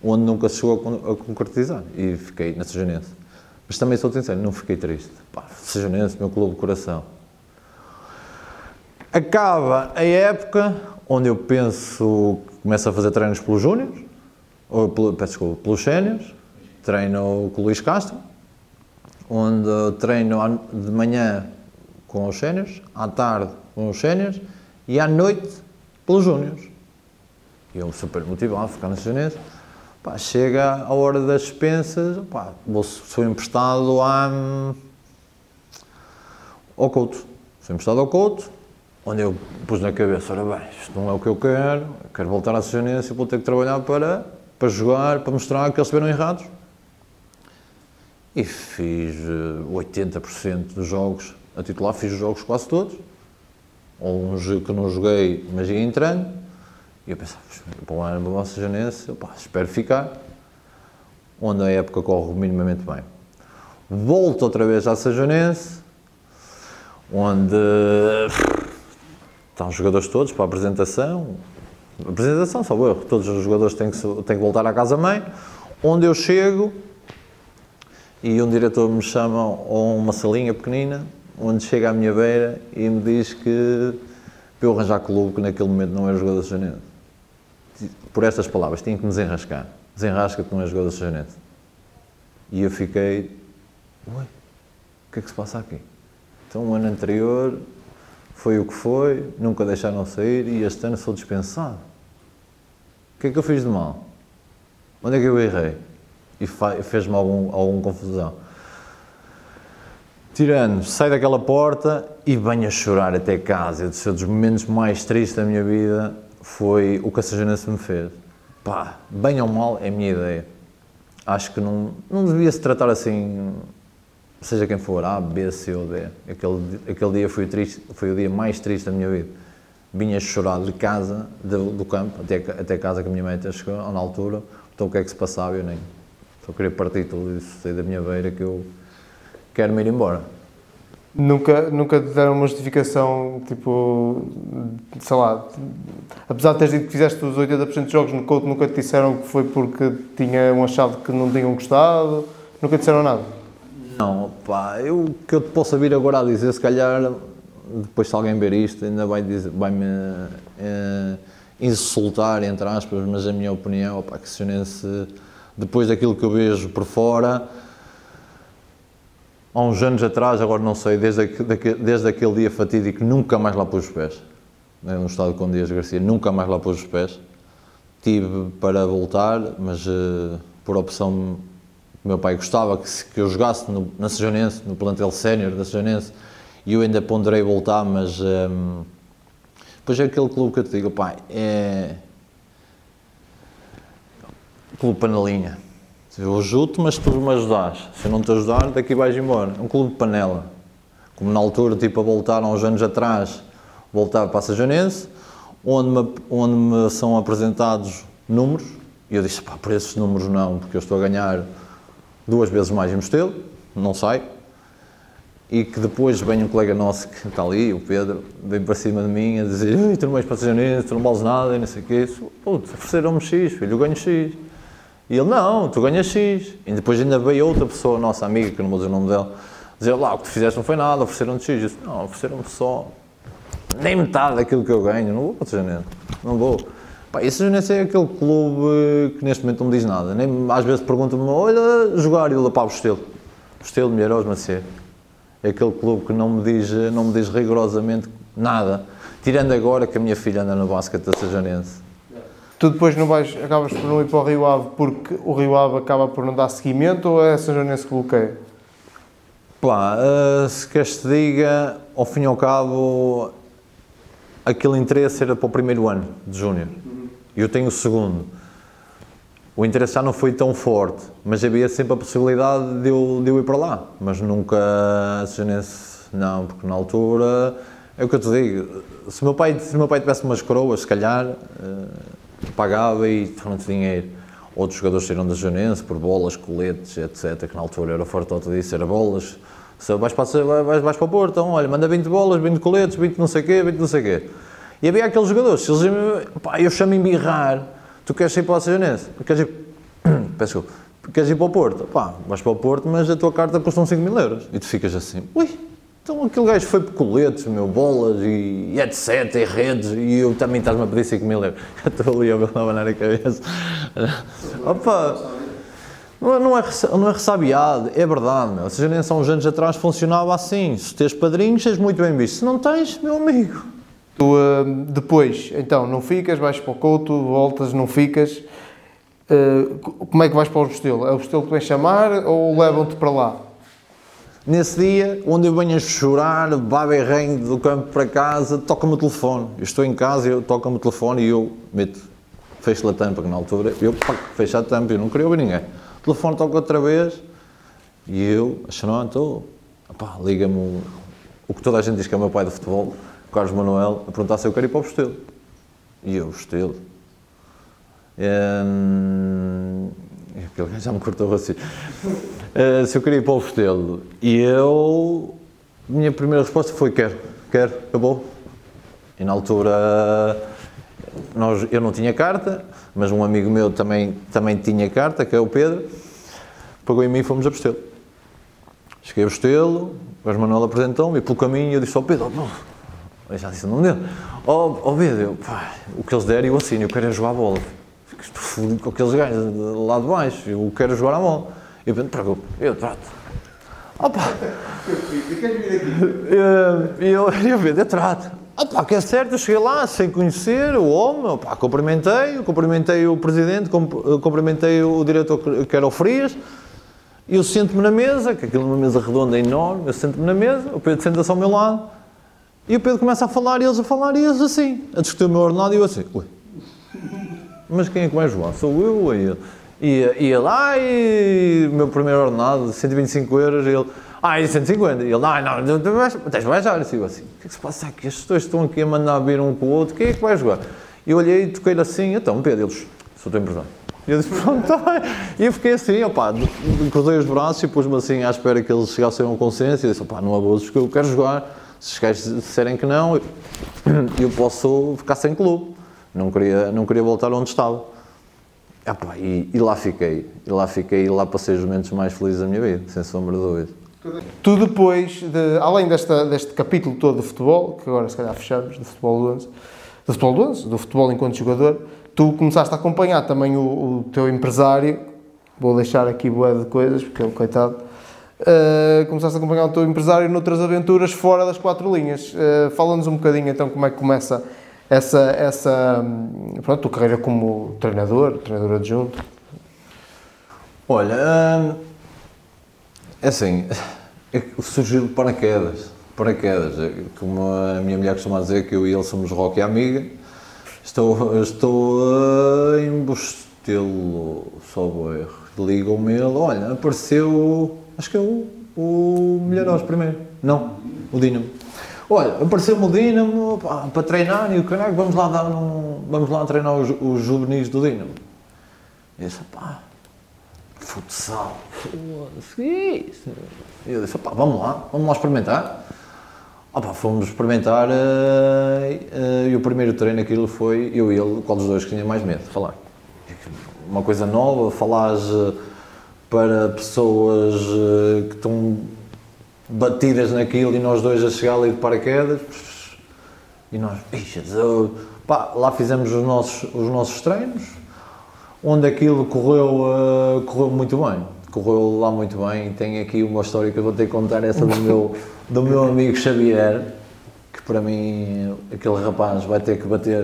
onde nunca se chegou a con- a concretizar. E fiquei na Sejanense. Mas também sou sincero, não fiquei triste. Pá, meu clube de coração. Acaba a época onde eu penso começo a fazer treinos pelos júniores, ou pelo, peço desculpa, pelos séniores, treino com o Luís Castro, onde treino de manhã com os séniores, à tarde com os séniores e à noite pelos júniores. E eu super motivado a ficar na Sejanense. Pá, chega a hora das dispensas, pá, vou, sou emprestado à, ao Couto. Sou emprestado ao Couto, onde eu pus na cabeça, ora bem, isto não é o que eu quero, eu quero voltar à Sejanense, vou ter que trabalhar para, para jogar, para mostrar que eles estiveram errados. E fiz eh, 80% dos jogos a titular, fiz os jogos quase todos. Ou uns que não joguei, mas ia entrando. E eu pensava, para o ano para o Sejanense, pá, espero ficar. Onde a época corre minimamente bem. Volto outra vez à Sejanense, onde estão os jogadores todos para a apresentação. Apresentação, só eu, todos os jogadores têm que, têm que voltar à casa-mãe, onde eu chego e um diretor me chama a uma salinha pequenina, onde chega à minha beira e me diz que para eu arranjar clube, que naquele momento não era jogador de. Por estas palavras, tinha que me desenrascar. Desenrasca-te, não é jogador de Janete. E eu fiquei, ué, o que é que se passa aqui? Então, o ano anterior foi o que foi, nunca deixaram sair e este ano sou dispensado. O que é que eu fiz de mal? Onde é que eu errei? E fez-me algum, alguma confusão. Tirando, sai daquela porta e venho a chorar até casa. Um dos momentos mais tristes da minha vida foi o que a Sajanense me fez. Pá, bem ou mal é a minha ideia. Acho que não, não devia se tratar assim seja quem for, A, B, C ou D. Aquele, aquele dia foi triste, foi o dia mais triste da minha vida. Vinha chorado de casa, do, do campo, até, até casa que a minha mãe até chegou, na altura. Então o que é que se passava? Eu nem. Só queria partir tudo isso, sair da minha beira que eu quero me ir embora. Nunca, nunca te deram uma justificação, tipo, sei lá, apesar de teres dito que fizeste os 80% de jogos no Couto, nunca te disseram que foi porque tinham achado que não tinham gostado? Nunca te disseram nada? Não, pá, eu, que eu te posso vir agora a dizer, se calhar, depois se alguém ver isto, ainda vai, dizer, vai me é, insultar, entre aspas, mas a minha opinião, pá, que se depois daquilo que eu vejo por fora, há uns anos atrás, agora não sei, desde, desde aquele dia fatídico, nunca mais lá pus os pés. Né, no estado com Dias Garcia, nunca mais lá pus os pés. Tive para voltar, mas uh, por opção meu pai gostava que, que eu jogasse no, na Sejonense, no plantel sénior da Sejonense, e eu ainda ponderei voltar, mas um, depois é aquele clube que eu te digo, pai, é clube panelinha. Eu ajudo mas tu me ajudares. Se eu não te ajudar, daqui vais embora. É um clube de panela. Como na altura, tipo, a voltar há uns anos atrás, voltar para a Sejonense, onde me, onde me são apresentados números, e eu disse, pá, por esses números não, porque eu estou a ganhar duas vezes mais em Mostelo, não sai, e que depois vem um colega nosso que está ali, o Pedro, vem para cima de mim a dizer tu não vais para nisso, tu não vales nada, e não sei o quê. Putz, ofereceram-me X, filho, eu ganho X. E ele, não, tu ganhas X. E depois ainda veio outra pessoa, nossa amiga, que não vou dizer o nome dela, dizer lá, o que tu fizeste não foi nada, ofereceram-te X. Eu disse, não, ofereceram-me só nem metade daquilo que eu ganho, não vou para Sejanense, não vou. Pá, esse Junense é aquele clube que neste momento não me diz nada. Nem, às vezes perguntam-me, olha, jogar e pá, o Estelo. O Estelo, Milheiros, Macedo. É aquele clube que não me diz, não me diz rigorosamente nada. Tirando agora que a minha filha anda no basquete da Sejanense. Tu depois não vais, acabas por não ir para o Rio Ave porque o Rio Ave acaba por não dar seguimento ou é a Sejanense que bloqueia? Pá, uh, se queres te diga, ao fim e ao cabo, aquele interesse era para o primeiro ano de Júnior eu tenho o segundo. O interesse já não foi tão forte, mas havia sempre a possibilidade de eu, de eu ir para lá. Mas nunca Sejanense, não, porque na altura é o que eu te digo. Se meu pai, se meu pai tivesse umas coroas, se calhar uh, pagava e tornou-te dinheiro. Outros jogadores saíram da Janense por bolas, coletes, etc. Que na altura era forte, disso, era bolas. Se vais para, vais, vais para o Porto, então, olha, manda 20 bolas, 20 coletes, 20 não sei o quê, 20 não sei o quê. E havia aqueles jogadores, se eles pá, eu chamo embirrar, tu queres ir para o Sejanense, queres ir, <coughs> peço queres ir para o Porto, pá, vais para o Porto, mas a tua carta custa 5 mil euros. E tu ficas assim, ui, então aquele gajo foi por coletes, meu, bolas e, etc, e redes, e eu também estás-me a pedir 5 mil euros. <laughs> Eu estou ali a abanar a cabeça. <laughs> Opa, não é, é, não é ressabiado, é verdade, meu. Seja, nem são uns anos atrás funcionava assim. Se tens padrinhos, és muito bem visto. Se não tens, meu amigo, Tu uh, depois, então, não ficas, vais para o Couto, voltas, não ficas. Uh, como é que vais para o Restelo? É o Restelo que vem chamar ou levam-te para lá? Nesse dia, onde eu venho a chorar, baba reino do campo para casa, toca-me o telefone. Eu estou em casa, eu toca-me o telefone e eu meto, fecho a tampa, que na altura, eu pac, fecho a tampa, eu não queria ouvir ninguém. O telefone toca outra vez e eu, achando, não, estou, liga-me o, o que toda a gente diz que é o meu pai do futebol, Carlos Manuel a perguntar se eu quero ir para o Bostelo. E eu, Bostelo? Hum, aquele já me cortou assim. Uh, se eu queria ir para o Bostelo. E eu minha primeira resposta foi quero, quero, acabou. E na altura nós, eu não tinha carta, mas um amigo meu também, também tinha carta, que é o Pedro, pagou em mim e fomos a Bestelo. Cheguei a Bestelo, o Gajo Manuel apresentou-me e pelo caminho eu disse ao Pedro, oh, eu já disse o nome dele, ó oh, oh Pedro, eu, pá, o que eles derem eu assino, eu quero é jogar a bola. Fudido com aqueles gajos lá de baixo, eu quero jogar a bola. E eu, preocupe, eu trato. Opa! E eu, eu, Pedro, eu trato. Opa, que é certo, eu cheguei lá sem conhecer o homem, opa, cumprimentei, cumprimentei o presidente, cumprimentei o diretor que era o Frias, e eu sento-me na mesa, que aquilo é uma mesa redonda enorme, eu sento-me na mesa, o Pedro senta-se ao meu lado, e o Pedro começa a falar, e eles a falar, e eles assim, a discutir o meu ordenado, e eu assim, ui, mas quem é que vai jogar? Sou eu ou ele? E, e ele, ai, meu primeiro ordenado, 125 euros, e ele, ai, 150. E ele, ai, não tens de baixar. E eu assim, o que é que se passa aqui? Estes dois estão aqui a mandar vir um com o outro, quem é que vai jogar? E eu olhei e toquei-lhe assim, então, Pedro, eles, sou teu empresário. E eu disse, <laughs> pronto, tá E eu fiquei assim, opá, cruzei os braços e pus-me assim à espera que eles chegassem a um consenso e disse, opá, não abuses que eu quero jogar. Se os gajos disserem que não, eu <clears throat> posso ficar sem clube. Não queria, não queria voltar onde estava. Epá, e, e, lá fiquei, e lá fiquei, e lá passei os momentos mais felizes da minha vida, sem sombra de dúvida. Tu depois, de, além desta, deste capítulo todo de futebol, que agora se calhar fechamos, do futebol do 11, do futebol do 11, do futebol enquanto jogador, tu começaste a acompanhar também o, o teu empresário, vou deixar aqui boa de coisas, porque ele, coitado, uh, começaste a acompanhar o teu empresário noutras aventuras fora das quatro linhas. Uh, Fala-nos um bocadinho então como é que começa essa, essa pronto, tua carreira como treinador, treinador adjunto? Olha, hum, é assim, é surgiu de paraquedas, paraquedas, é como a minha mulher costuma dizer que eu e ele somos rock e amiga, estou, estou uh, em Bostelo, só erro, ligam-me ele, olha, apareceu, acho que é o, o Milharos primeiro, não, o Dinamo Olha, apareceu-me o Dinamo para treinar e o caralho, vamos lá, dar um, vamos lá treinar os, os juvenis do Dinamo. E eu disse, pá, futsal, isso? E eu disse, pá, vamos lá, vamos lá experimentar. Opa, fomos experimentar uh, uh, e o primeiro treino aquilo foi eu e ele, qual dos dois que tinha mais medo de falar. Uma coisa nova, falares uh, para pessoas que estão batidas naquilo e nós dois a chegar ali de paraquedas e nós, pá, lá fizemos os nossos, os nossos treinos, onde aquilo correu, uh, correu muito bem, correu lá muito bem e tem aqui uma história que eu vou ter que contar, essa do meu, do meu amigo Xavier, que para mim aquele rapaz vai ter que bater,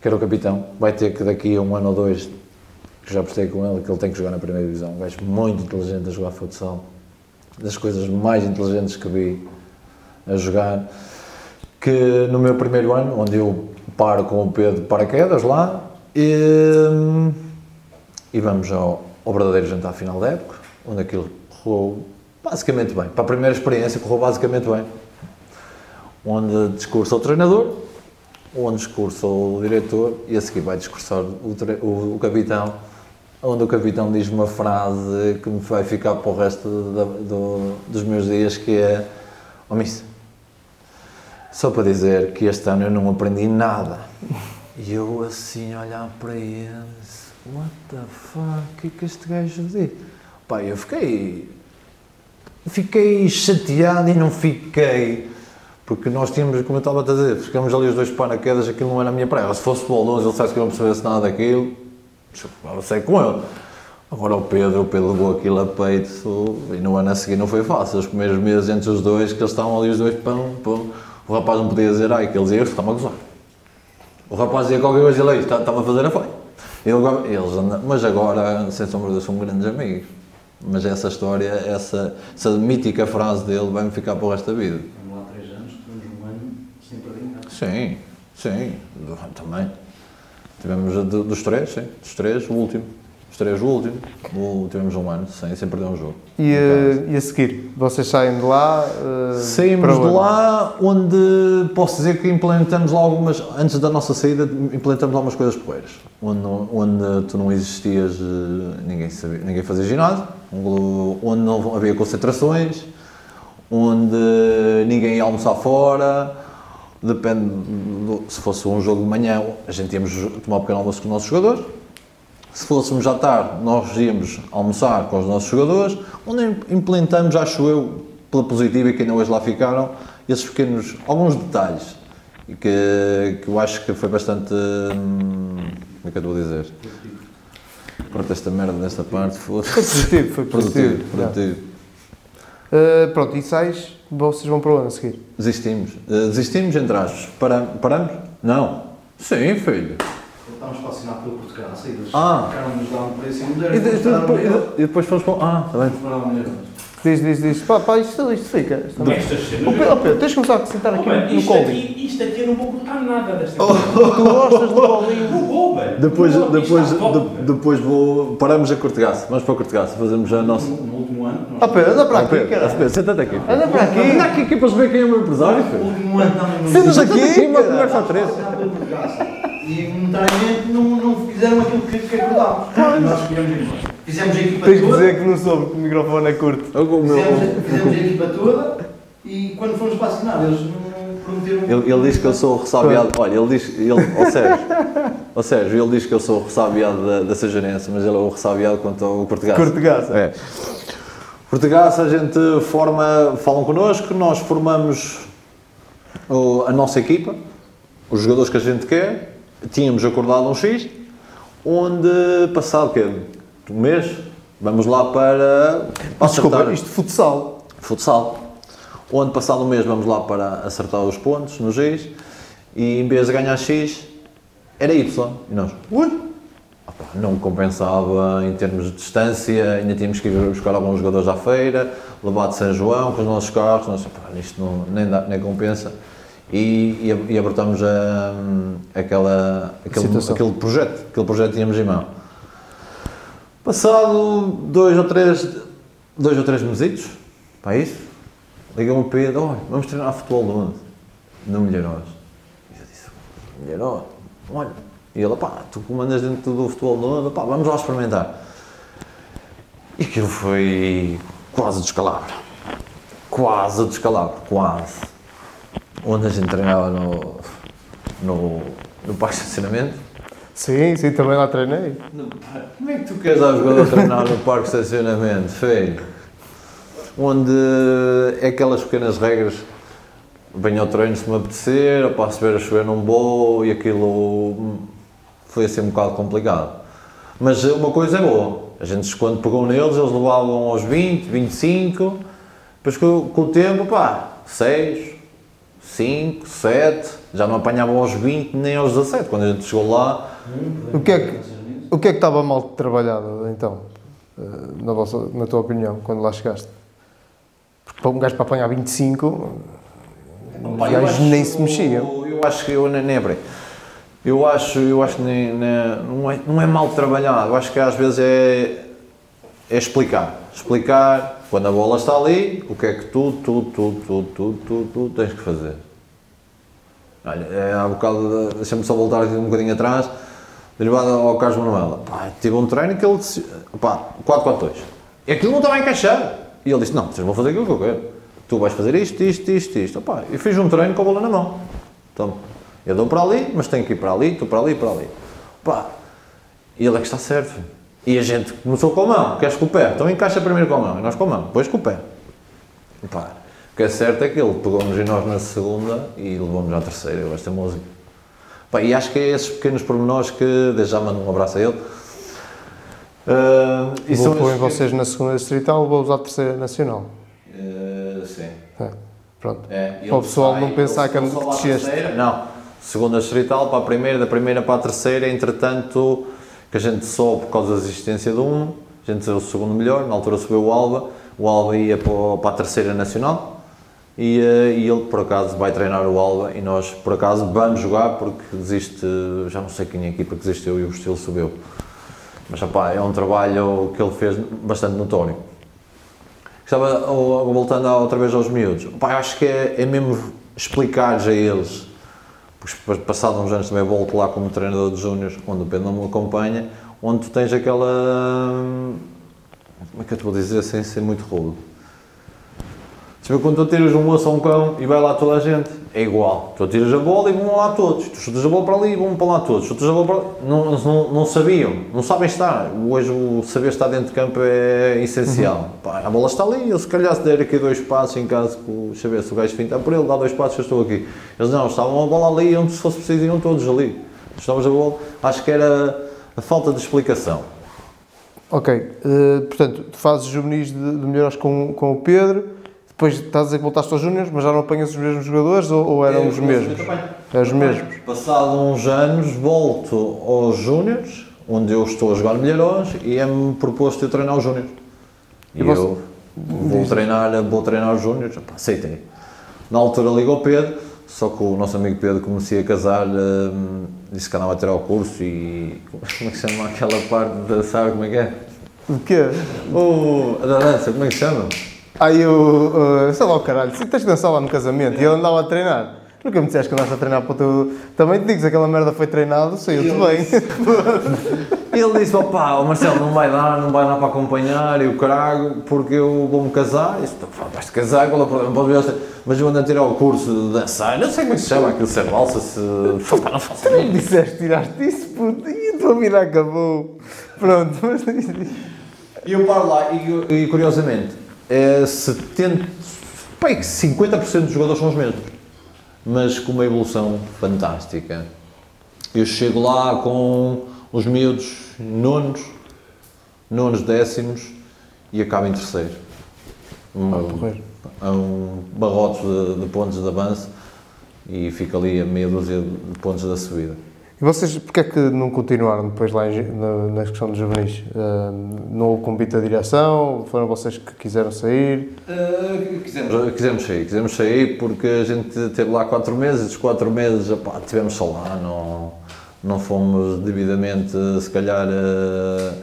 que era o capitão, vai ter que daqui a um ano ou dois, que já postei com ele, que ele tem que jogar na primeira divisão, um gajo muito inteligente a jogar futsal das coisas mais inteligentes que vi a jogar, que no meu primeiro ano, onde eu paro com o Pedro paraquedas lá, e, e vamos ao, ao verdadeiro jantar final da época, onde aquilo correu basicamente bem. Para a primeira experiência correu basicamente bem. Onde discursa o treinador, onde discursa o diretor e a seguir vai discursar o, o, o capitão onde o capitão diz uma frase que me vai ficar para o resto do, dos meus dias, que é oh, miss, só para dizer que este ano eu não aprendi nada. E eu assim olhar para ele, what the fuck, o que é que este gajo diz? Pá, eu fiquei, fiquei chateado e não fiquei, porque nós tínhamos, como eu estava a dizer, ficamos ali os dois paraquedas, aquilo não era a minha praia. Se fosse futebol 11, ele sabe que eu não percebesse nada daquilo, sei com ele. Agora o Pedro, o Pedro levou aquilo a peito e no ano a seguir não foi fácil. Os primeiros meses entre os dois, que eles estavam ali os dois, pão, pão. O rapaz não podia dizer, ai, que ele dizia, está-me a gozar. O rapaz dizia qualquer coisa, ele está-me a fazer a. Ele, eles andam, mas agora, sem sombra de são grandes amigos. Mas essa história, essa, essa mítica frase dele vai-me ficar para o resto da vida. Vamos lá três anos, temos um ano sem perder nada. Sim, sim, também. Tivemos dos três, sim, dos três, o último. Os três, o último. O, tivemos um ano sem, sem perder um jogo. E, uh, e a seguir? Vocês saem de lá? Uh, Saímos de lá onde posso dizer que implementamos lá algumas. Antes da nossa saída, implementamos algumas coisas poeiras. Onde, onde tu não existias, eh, ninguém, sabia, ninguém fazia ginásio, onde não havia concentrações, onde ninguém ia almoçar fora, depende, do- se fosse um jogo de manhã, a gente íamos tomar um pequeno almoço com os nossos jogadores, se fôssemos à tarde, nós íamos almoçar com os nossos jogadores, onde implementamos, acho eu, pela positiva e que ainda hoje lá ficaram, esses pequenos, alguns detalhes, que, que eu acho que foi bastante, hum, como é que eu vou dizer? Corta esta merda desta parte, Foi foda-se. positivo, foi Produtivo, positivo. Yeah. produtivo. Uh, pronto, e sais, vocês vão para onde a seguir? Desistimos. Uh, desistimos, entre aspas. Para, paramos? Não. Sim, filho. Estávamos para assinar pelo Portugal, saídas. Ah. Ficaram-nos lá um preço e E, e depois fomos para. Ah, está bem. Fomos para euro. Diz, diz, diz. Pá, pá, isto, isto fica. Isto Estas cenas. Pedro, ô, Pedro, tens de começar a sentar aqui Oh, velho, no isto, colo. aqui, isto aqui eu não vou cortar nada desta Oh. coisa. Tu gostas do colinho? Não vou, velho. Depois, Não vou, isto depois, está top, de- velho. depois vou. Paramos a Cortegaço. Vamos para a Cortegaço. Fazemos a nossa. No, no último ano, nós Ah, Pedro, anda para Ah, aqui, Pedro, caralho. Pedro, senta-te aqui. Anda para aqui. Anda aqui, aqui para se ver quem é o meu empresário, no filho. último ano Senta-te aqui, aqui, uma caralho. conversa a três. E monetariamente não, não fizeram aquilo que, que acordámos. Nós escolhemos ir embora. Fizemos a equipa Tens de toda. dizer que não soube que o microfone é curto. Meu- Fizemos, fizemos a equipa toda e quando fomos para assinar, eles não prometeram. Ele, ele diz que eu sou o ressabiado. Olha, ele diz. Ele, ó Sérgio, ó Sérgio, ele diz que eu sou o ressabiado da, da mas ele é o ressabiado quanto ao Cortegaço. Cortegaça. É. A gente forma, falam connosco, nós formamos o- a nossa equipa, os jogadores que a gente quer, tínhamos acordado um X, onde passado o quê? Um mês, vamos lá para, para Desculpa, acertar isto futsal. futsal, onde passado um mês vamos lá para acertar os pontos no X, e em vez de ganhar X, era Y, e nós, ui, Opa, não compensava em termos de distância, ainda tínhamos que ir buscar alguns jogadores à feira, levar de São João com os nossos carros, nós, opa, isto não, nem, dá, nem compensa. E, e, e abortamos a, aquela, aquele, Situação. aquele projeto, aquele projeto que tínhamos em mão. Passado dois ou três, dois ou três mesitos, para isso, liga-me o Pedro, vamos treinar futebol de onde? No Milheiros. E eu disse, Milheiros, olha. E ele, pá, tu comandas dentro do futebol de onde? Pá, vamos lá experimentar. E aquilo foi quase descalabro. Quase descalabro, quase. Onde a gente treinava no, no, no parque de estacionamento. Sim, sim, também lá treinei. Como é que tu queres dar jogador treinar no parque de estacionamento, filho? Onde é aquelas pequenas regras, venho ao treino se me apetecer, ou passo ver a chover não vou, e aquilo foi assim um bocado complicado. Mas uma coisa é boa, a gente quando pegou neles, eles levavam aos 20, 25, depois com, com o tempo, pá, 6, 5, 7, já não apanhavam aos 20 nem aos 17, quando a gente chegou lá, O que é que, o que, é que estava mal trabalhado, então, eh, na, vossa, na tua opinião, quando lá chegaste? Porque para um gajo para apanhar 25, os gajos nem se mexiam. Eu acho que eu nem abri. Eu acho, eu acho que nem, nem- não, é, não é mal trabalhado. Eu acho que às vezes é, é explicar. Explicar quando a bola está ali, o que é que tu, tu, tu, tu, tu, tu, tu tens que fazer. Olha, é, há bocado, deixa-me só voltar aqui um bocadinho atrás, derivado ao Carlos Manuela. Pá, tive um treino que ele disse, pá, 4-4-2. E aquilo não estava a encaixar. E ele disse, não, vocês vão fazer aquilo que eu quero. Tu vais fazer isto, isto, isto, isto. Opá, eu fiz um treino com a bola na mão. Então, eu dou para ali, mas tenho que ir para ali, tu para ali, para ali. Pá, e ele é que está certo. E a gente começou com a mão, queres com o pé? Então encaixa primeiro com a mão, e nós com a mão, depois com o pé. E pá, o que é certo é que ele pegou-nos em nós na segunda e levou-nos à terceira, eu esta música. Pá, e acho que é esses pequenos pormenores que, desde já mando um abraço a ele. Ah, e Vou pôr em esses que- vocês na segunda distrital, vou usar a terceira nacional. Ah, sim. É, pronto. É, Para o pessoal não pensar que é só desceste. terceira, Não, segunda distrital para a primeira, da primeira para a terceira, entretanto, que a gente soube por causa da existência de um, a gente saiu o segundo melhor, na altura subiu o Alba, o Alba ia para a terceira nacional, e, eh, e ele por acaso vai treinar o Alba, e nós por acaso vamos jogar, porque existe, já não sei quem é a equipa que existiu e o estilo subiu. Mas é um trabalho que ele fez bastante notório. Estava voltando outra vez aos miúdos. Pá, acho que é, é mesmo explicar a eles. Porque depois, passados uns anos também volto lá como treinador de júniores, onde o Pedro não me acompanha, onde tu tens aquela. Como é que eu te vou dizer sem ser muito rude? Se vê quando tu tiras um moço a um cão e vai lá toda a gente, é igual. Tu tiras a bola e vão lá todos. Tu chutas a bola para ali e vão para lá todos. Chutas a bola para ali. Não, não, não sabiam, não sabem estar. Hoje o saber estar dentro de campo é essencial. Pá, a bola está ali, eu se calhar se der aqui dois passos em caso que ver se o gajo finta por ele, dá dois passos eu estou aqui. Eles não, estavam a bola ali onde se fosse preciso iam todos ali. Estavas a bola, acho que era a falta de explicação. Ok, eh, portanto, tu fazes juvenis de, de melhores com, com o Pedro, depois estás a dizer que voltaste aos júniores, mas já não apanhas os mesmos jogadores ou, ou eram os mesmos? Eram os mesmos. Passado uns anos, volto aos Júniores, onde eu estou a jogar milharões e é-me proposto eu treinar os Júniores. E, E eu vou treinar, vou treinar os Júniores, Epá, aceitei. Na altura ligou o Pedro, só que o nosso amigo Pedro comecei a casar, hum, disse que andava a tirar o curso e. Como é que se chama aquela parte da. Sabe como é que é? De quê? O, a da dança, como é que se chama? Aí eu, uh, sei lá o caralho, se tens de dançar lá no casamento e ele andava a treinar. Nunca me disseste que andaste a treinar para o teu. Também te digo, aquela merda foi treinado, saiu-te bem. E <laughs> ele disse, opá, o Marcelo não vai dar, não vai dar para acompanhar e o carago, porque eu vou-me casar. E disse, pá, vais-te casar, qual é o problema? Ver, mas eu ando a tirar o curso de dançar, não sei como é que se chama aquilo, se é valsa, se... Pá, não faço Tu me disseste, tiraste isso, puto, e a tua vida acabou. Pronto, mas. E eu paro lá, e, e curiosamente, é 70, pá, é que 50% dos jogadores são os mesmos, mas com uma evolução fantástica. Eu chego lá com os miúdos nonos, nonos décimos e acabo em terceiro. Um, a um barrote de, de pontos de avanço e fico ali a meia dúzia de pontos da subida. E vocês, porque é que não continuaram depois lá em na, na questão dos juvenis? Uh, não houve convite da direção? Foram vocês que quiseram sair? Uh, quisemos, quisemos sair, quisemos sair porque a gente teve lá quatro meses, esses quatro meses, epá, tivemos só lá, não, não fomos devidamente, se calhar, uh,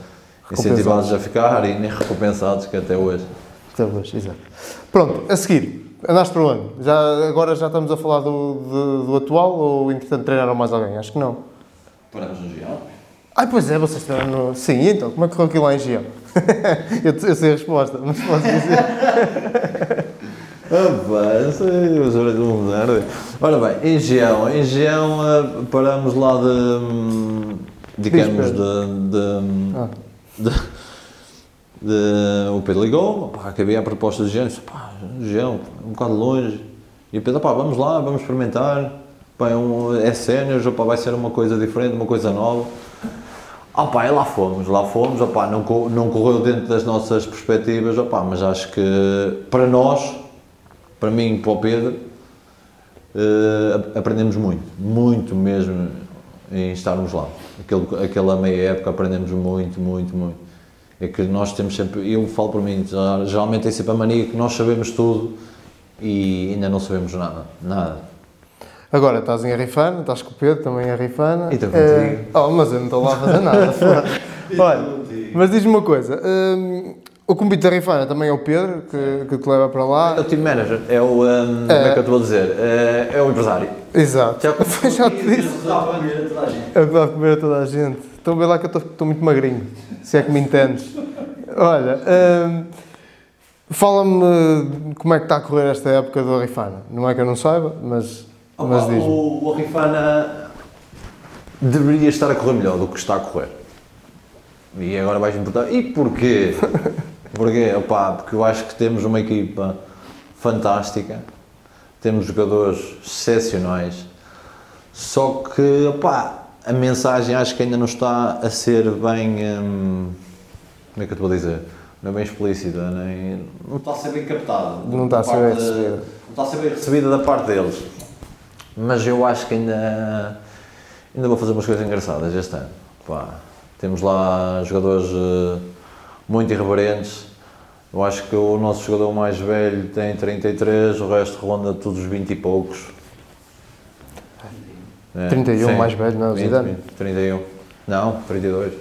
incentivados a ficar e nem recompensados, que até hoje. Talvez, exato. Pronto, a seguir, andaste para onde? Já, agora já estamos a falar do, do, do atual ou entretanto treinaram mais alguém? Acho que não. Paramos no Gial. Ai, pois é, vocês treinaram no... Sim, então, como é que correu aquilo lá em Gião? <laughs> eu, eu sei a resposta, mas posso dizer. <laughs> Ah, não sei, os olhos vão mudar. Ora bem, em Gião, em Gião uh, paramos lá de, hum, digamos, de, de, Ah. de, de- o Pedro ligou, pá, havia a proposta de Gião, disse, pá, Gião, um bocado longe, e o Pedro, pá, vamos lá, vamos experimentar, pá, é, um, é sénior, pá, vai ser uma coisa diferente, uma coisa nova. Ah pá, lá fomos, lá fomos, opá, não, não correu dentro das nossas perspectivas, opá, mas acho que para nós, para mim e para o Pedro, eh, ap- aprendemos muito, muito mesmo em estarmos lá. Aquele, aquela meia época aprendemos muito, muito, muito. É que nós temos sempre, eu falo para mim, geralmente tem sempre a mania que nós sabemos tudo e ainda não sabemos nada, nada. Agora estás em Arrifana, estás com o Pedro também em Arrifana. E estou contigo. oh, mas eu não estou lá a fazer nada. <laughs> Olha, mas diz-me uma coisa. hum, o convite da Arrifana também é o Pedro, que, que te leva para É lá. o team manager, é o, ehm, como é que eu te vou dizer, é, é o empresário. Exato. Já- <laughs> Foi já te disse. Dá para comer a toda a gente. É para comer a toda a gente. Estão a ver lá que eu estou, estou muito magrinho, se é que me entendes. Olha, hum, fala-me como é que está a correr esta época do Arrifana. Não é que eu não saiba, mas Opa, diz-me. o, o Rifana deveria estar a correr melhor do que está a correr. E agora vais-me perguntar, e porquê? <laughs> Porquê? Opa, porque eu acho que temos uma equipa fantástica, temos jogadores excepcionais, só que opa, a mensagem acho que ainda não está a ser bem. hum, como é que eu te vou dizer? Não é bem explícita, nem, não está a ser bem captada. Não está a ser bem recebida. Não está a ser bem recebida da parte deles. Mas eu acho que ainda, ainda vou fazer umas coisas engraçadas este ano. Pá, temos lá jogadores eh, muito irreverentes. Eu acho que o nosso jogador mais velho tem 33, o resto ronda todos os 20 e poucos. É, 31 sim. mais velho, não é? O 20, Zidane? 20, 31. Não, 32.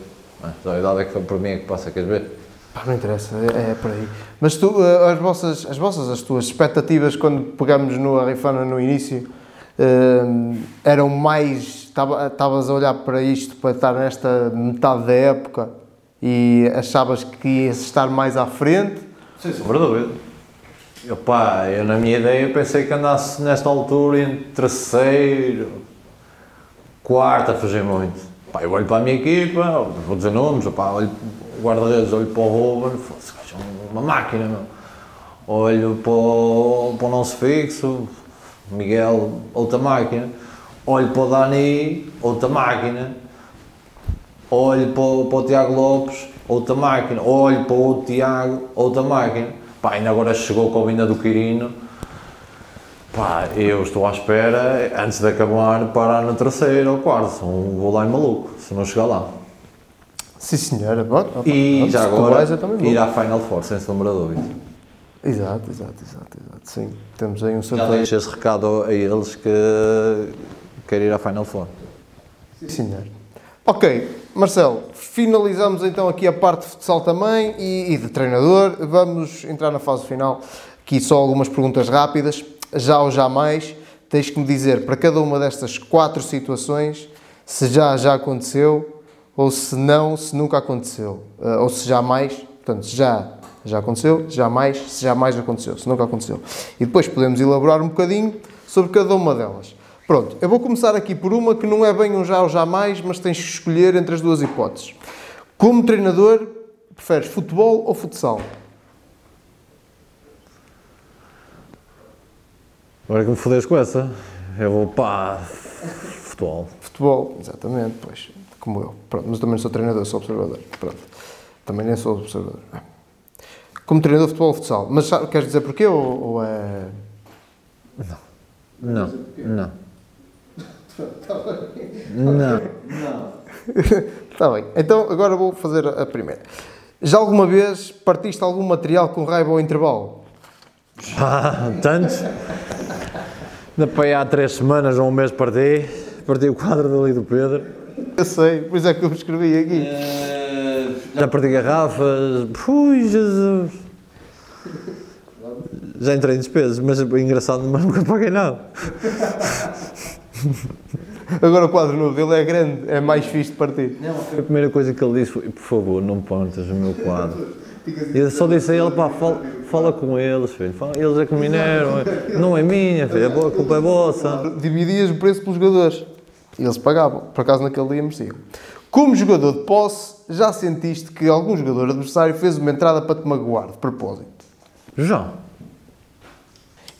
Ah, só a idade é que foi por mim é que passa, queres ver? Pá, não interessa, é, é por aí. Mas tu, eh, as vossas, as vossas, as tuas expectativas quando pegámos no Arrifana no início, eh, eram mais, estava- estavas a olhar para isto, para estar nesta metade da época e achavas que ias estar mais à frente? Sem sombra de dúvida. Opá, eu na minha ideia pensei que andasse nesta altura entre terceiro, quarto a fazer muito. Pá, eu olho para a minha equipa, vou dizer nomes, opá, olho o guarda-redes, olho para o Ruben, foda-se, é uma máquina, meu. Olho para o, para o nosso fixo, Miguel, outra máquina. Olho para o Dani, outra máquina. Olho para, o- para o Tiago Lopes, outra máquina. Olho para o outro Tiago, outra máquina. Pá, ainda agora chegou com a vinda do Quirino. Pá, eu estou à espera, antes de acabar, parar no terceiro ou quarto. Senão vou lá em maluco, se não chegar lá. Sim, senhora. Bom, E já agora, vais, ir à Final Four, sem sombra de dúvida. Exato, exato, exato, exato. Sim, temos aí um Já sorteio. deixo esse recado a eles que quero ir à Final Four. Sim, senhor. Ok, Marcelo, finalizamos então aqui a parte de futsal também e, e de treinador. Vamos entrar na fase final. Aqui só algumas perguntas rápidas. Já ou jamais, tens que me dizer para cada uma destas quatro situações se já já aconteceu ou se não, se nunca aconteceu. Ah, ou se jamais, portanto, se já já aconteceu, jamais, se jamais aconteceu, se nunca aconteceu. E depois podemos elaborar um bocadinho sobre cada uma delas. Pronto, eu vou começar aqui por uma que não é bem um já ou jamais, mas tens que escolher entre as duas hipóteses. Como treinador, preferes futebol ou futsal? Agora que me fodes com essa, eu vou pá, futebol. Futebol, exatamente, pois, como eu. Pronto, mas também não sou treinador, sou observador. Pronto, também nem sou observador. Como treinador, futebol ou futsal. Mas sabe- queres dizer porquê ou, ou é... Não, não. Não. Está bem, então agora vou fazer a primeira. Já alguma vez partiste algum material com raiva ao intervalo? Tantos. Ainda para aí há três semanas ou um mês parti. Parti o quadro dali do Pedro. Eu sei, por isso é que eu escrevi aqui. Já parti garrafas. Ui, Jesus. Já entrei em despesas, mas é engraçado, mas nunca paguei nada. Agora o quadro novo dele é grande, é mais fixe de partir. A primeira coisa que ele disse foi: por favor, não pontas o meu quadro. E eu só disse a ele: pá, fala, fala com eles, filho. Eles é que mineram. Não é minha, filho. A bo- a culpa é vossa. Dividias o preço pelos jogadores. E eles pagavam. Por acaso naquele dia mereciam. Como jogador de posse, já sentiste que algum jogador adversário fez uma entrada para te magoar, de propósito? Já.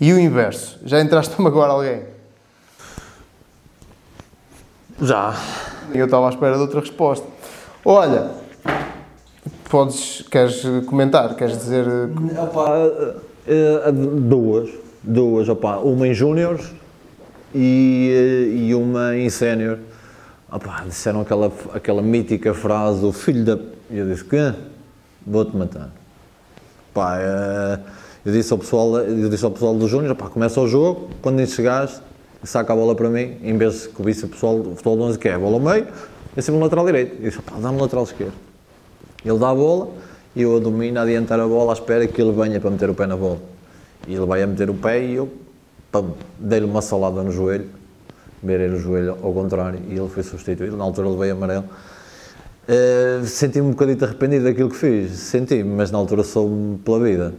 E o inverso, já entraste a magoar alguém? Já. E eu estava à espera de outra resposta. Olha, podes, queres comentar, queres dizer... eh, Opa, eh, eh, duas. Duas, opa, uma em júniores e, e uma em sénior. Opa, disseram aquela, aquela mítica frase do filho da... E eu disse, que? Vou-te matar. Pá, eh, eu disse ao pessoal, eu disse ao pessoal do Júnior, pá, começa o jogo, quando chegares, saca a bola para mim, em vez de disse o pessoal, o pessoal do 11 que é a bola ao meio, eu sempre no lateral direito. Eu disse, pá, dá-me lateral esquerdo. Ele dá a bola e eu a domino a adiantar a bola à espera que ele venha para meter o pé na bola. E ele vai a meter o pé e eu pam, dei-lhe uma salada no joelho, virei o joelho ao contrário e ele foi substituído. Na altura levei amarelo. Uh, Senti-me um bocadinho arrependido daquilo que fiz, senti-me, mas na altura soube-me pela vida.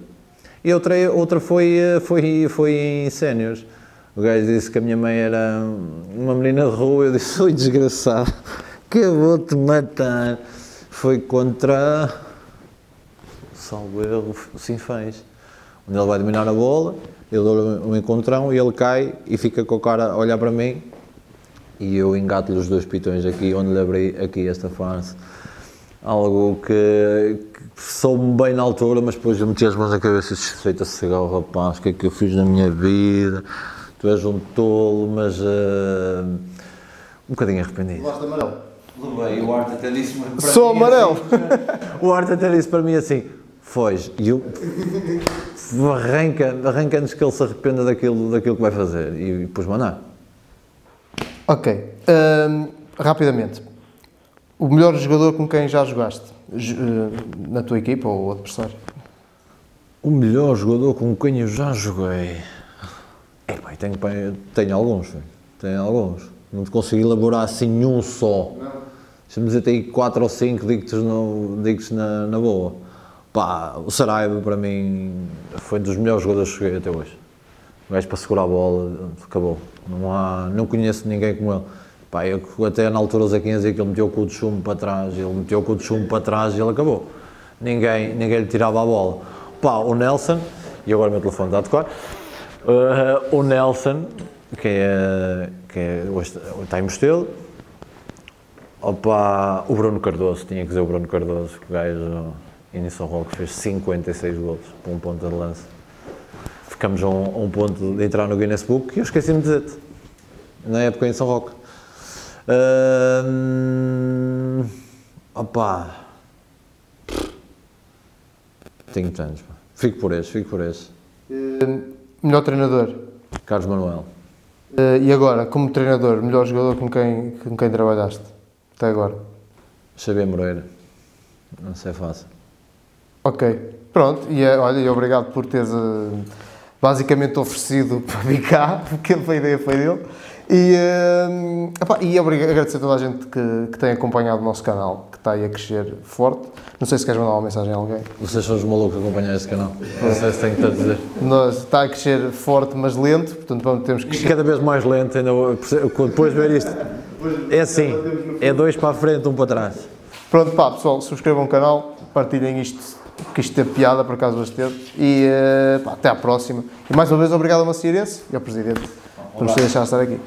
E outra, outra foi, eh, foi, foi em séniores. O gajo disse que a minha mãe era uma menina de rua, eu disse, oi desgraçado, que eu vou-te matar. Foi contra, salvo erro, o Sinfãs, onde ele vai dominar a bola, eu dou-lhe um encontrão e ele cai e fica com a cara a olhar para mim e eu engato-lhe os dois pitões aqui, onde lhe abri aqui esta face. Algo que, que soube-me bem na altura, mas depois eu meti as mãos na cabeça e disse, feita cigarro, rapaz, o que é que eu fiz na minha vida? Tu és um tolo, mas eh, um bocadinho arrependido. Gosto de amarelo. Levei, o Arte até disse-me. para Sou mim, amarelo. <laughs> O Arte até disse para mim assim, foge, e eu arranca, arranca antes que ele se arrependa daquilo, daquilo que vai fazer, e depois mandar. Ok, hum, rapidamente. O melhor jogador com quem já jogaste? Eh, Na tua equipa ou adversário? O melhor jogador com quem eu já joguei. É, pá, tenho, tenho alguns, tenho alguns. Não te elaborar assim nenhum só. Deixa-me dizer, tem 4 ou 5, digo-te na, na boa. Pá, o Saraiva para mim foi um dos melhores jogadores que joguei até hoje. O gajo para segurar a bola, acabou. Não, há, não conheço ninguém como ele. Pá, eu até na altura o Zequinha dizia que ele meteu o cu de chumbo para trás, ele meteu o cu de chumbo para trás e ele acabou. Ninguém, ninguém lhe tirava a bola. Pá, o Nelson, e agora o meu telefone está a tocar, uh, o Nelson, que é, que é, hoje está em Mostelo, Opa, o Bruno Cardoso, tinha que dizer o Bruno Cardoso, que o gajo em São Roque fez 56 golos para um ponto de lança. Ficamos a um, a um ponto de entrar no Guinness Book e eu esqueci-me de dizer-te, na época em São Roque. Hum, opa, tenho tantos. Fico por este, fico por este. Eh, melhor treinador. Carlos Manuel. Eh, e agora, como treinador, melhor jogador com quem, com quem trabalhaste até agora? Xavier Moreira. Não sei fácil. Ok, pronto. E eh, olha, e obrigado por teres eh, basicamente oferecido <laughs> para vir cá, porque a ideia foi dele. E, epá, e obrigado, agradecer a toda a gente que, que tem acompanhado o nosso canal, que está aí a crescer forte. Não sei se queres mandar uma mensagem a alguém. Vocês são os malucos a acompanhar este canal. Não sei se tenho tanto a dizer. Nós, está a crescer forte, mas lento, portanto vamos, temos que E cada vez mais lento, ainda vou- depois de ver isto. É assim, é dois para a frente, um para trás. Pronto, pá, pessoal, subscrevam o canal, partilhem isto, que isto é piada, por acaso hoje teve. E eh, pá, até à próxima. E mais uma vez, obrigado ao Maceirense e ao Presidente por nos ter deixado estar aqui.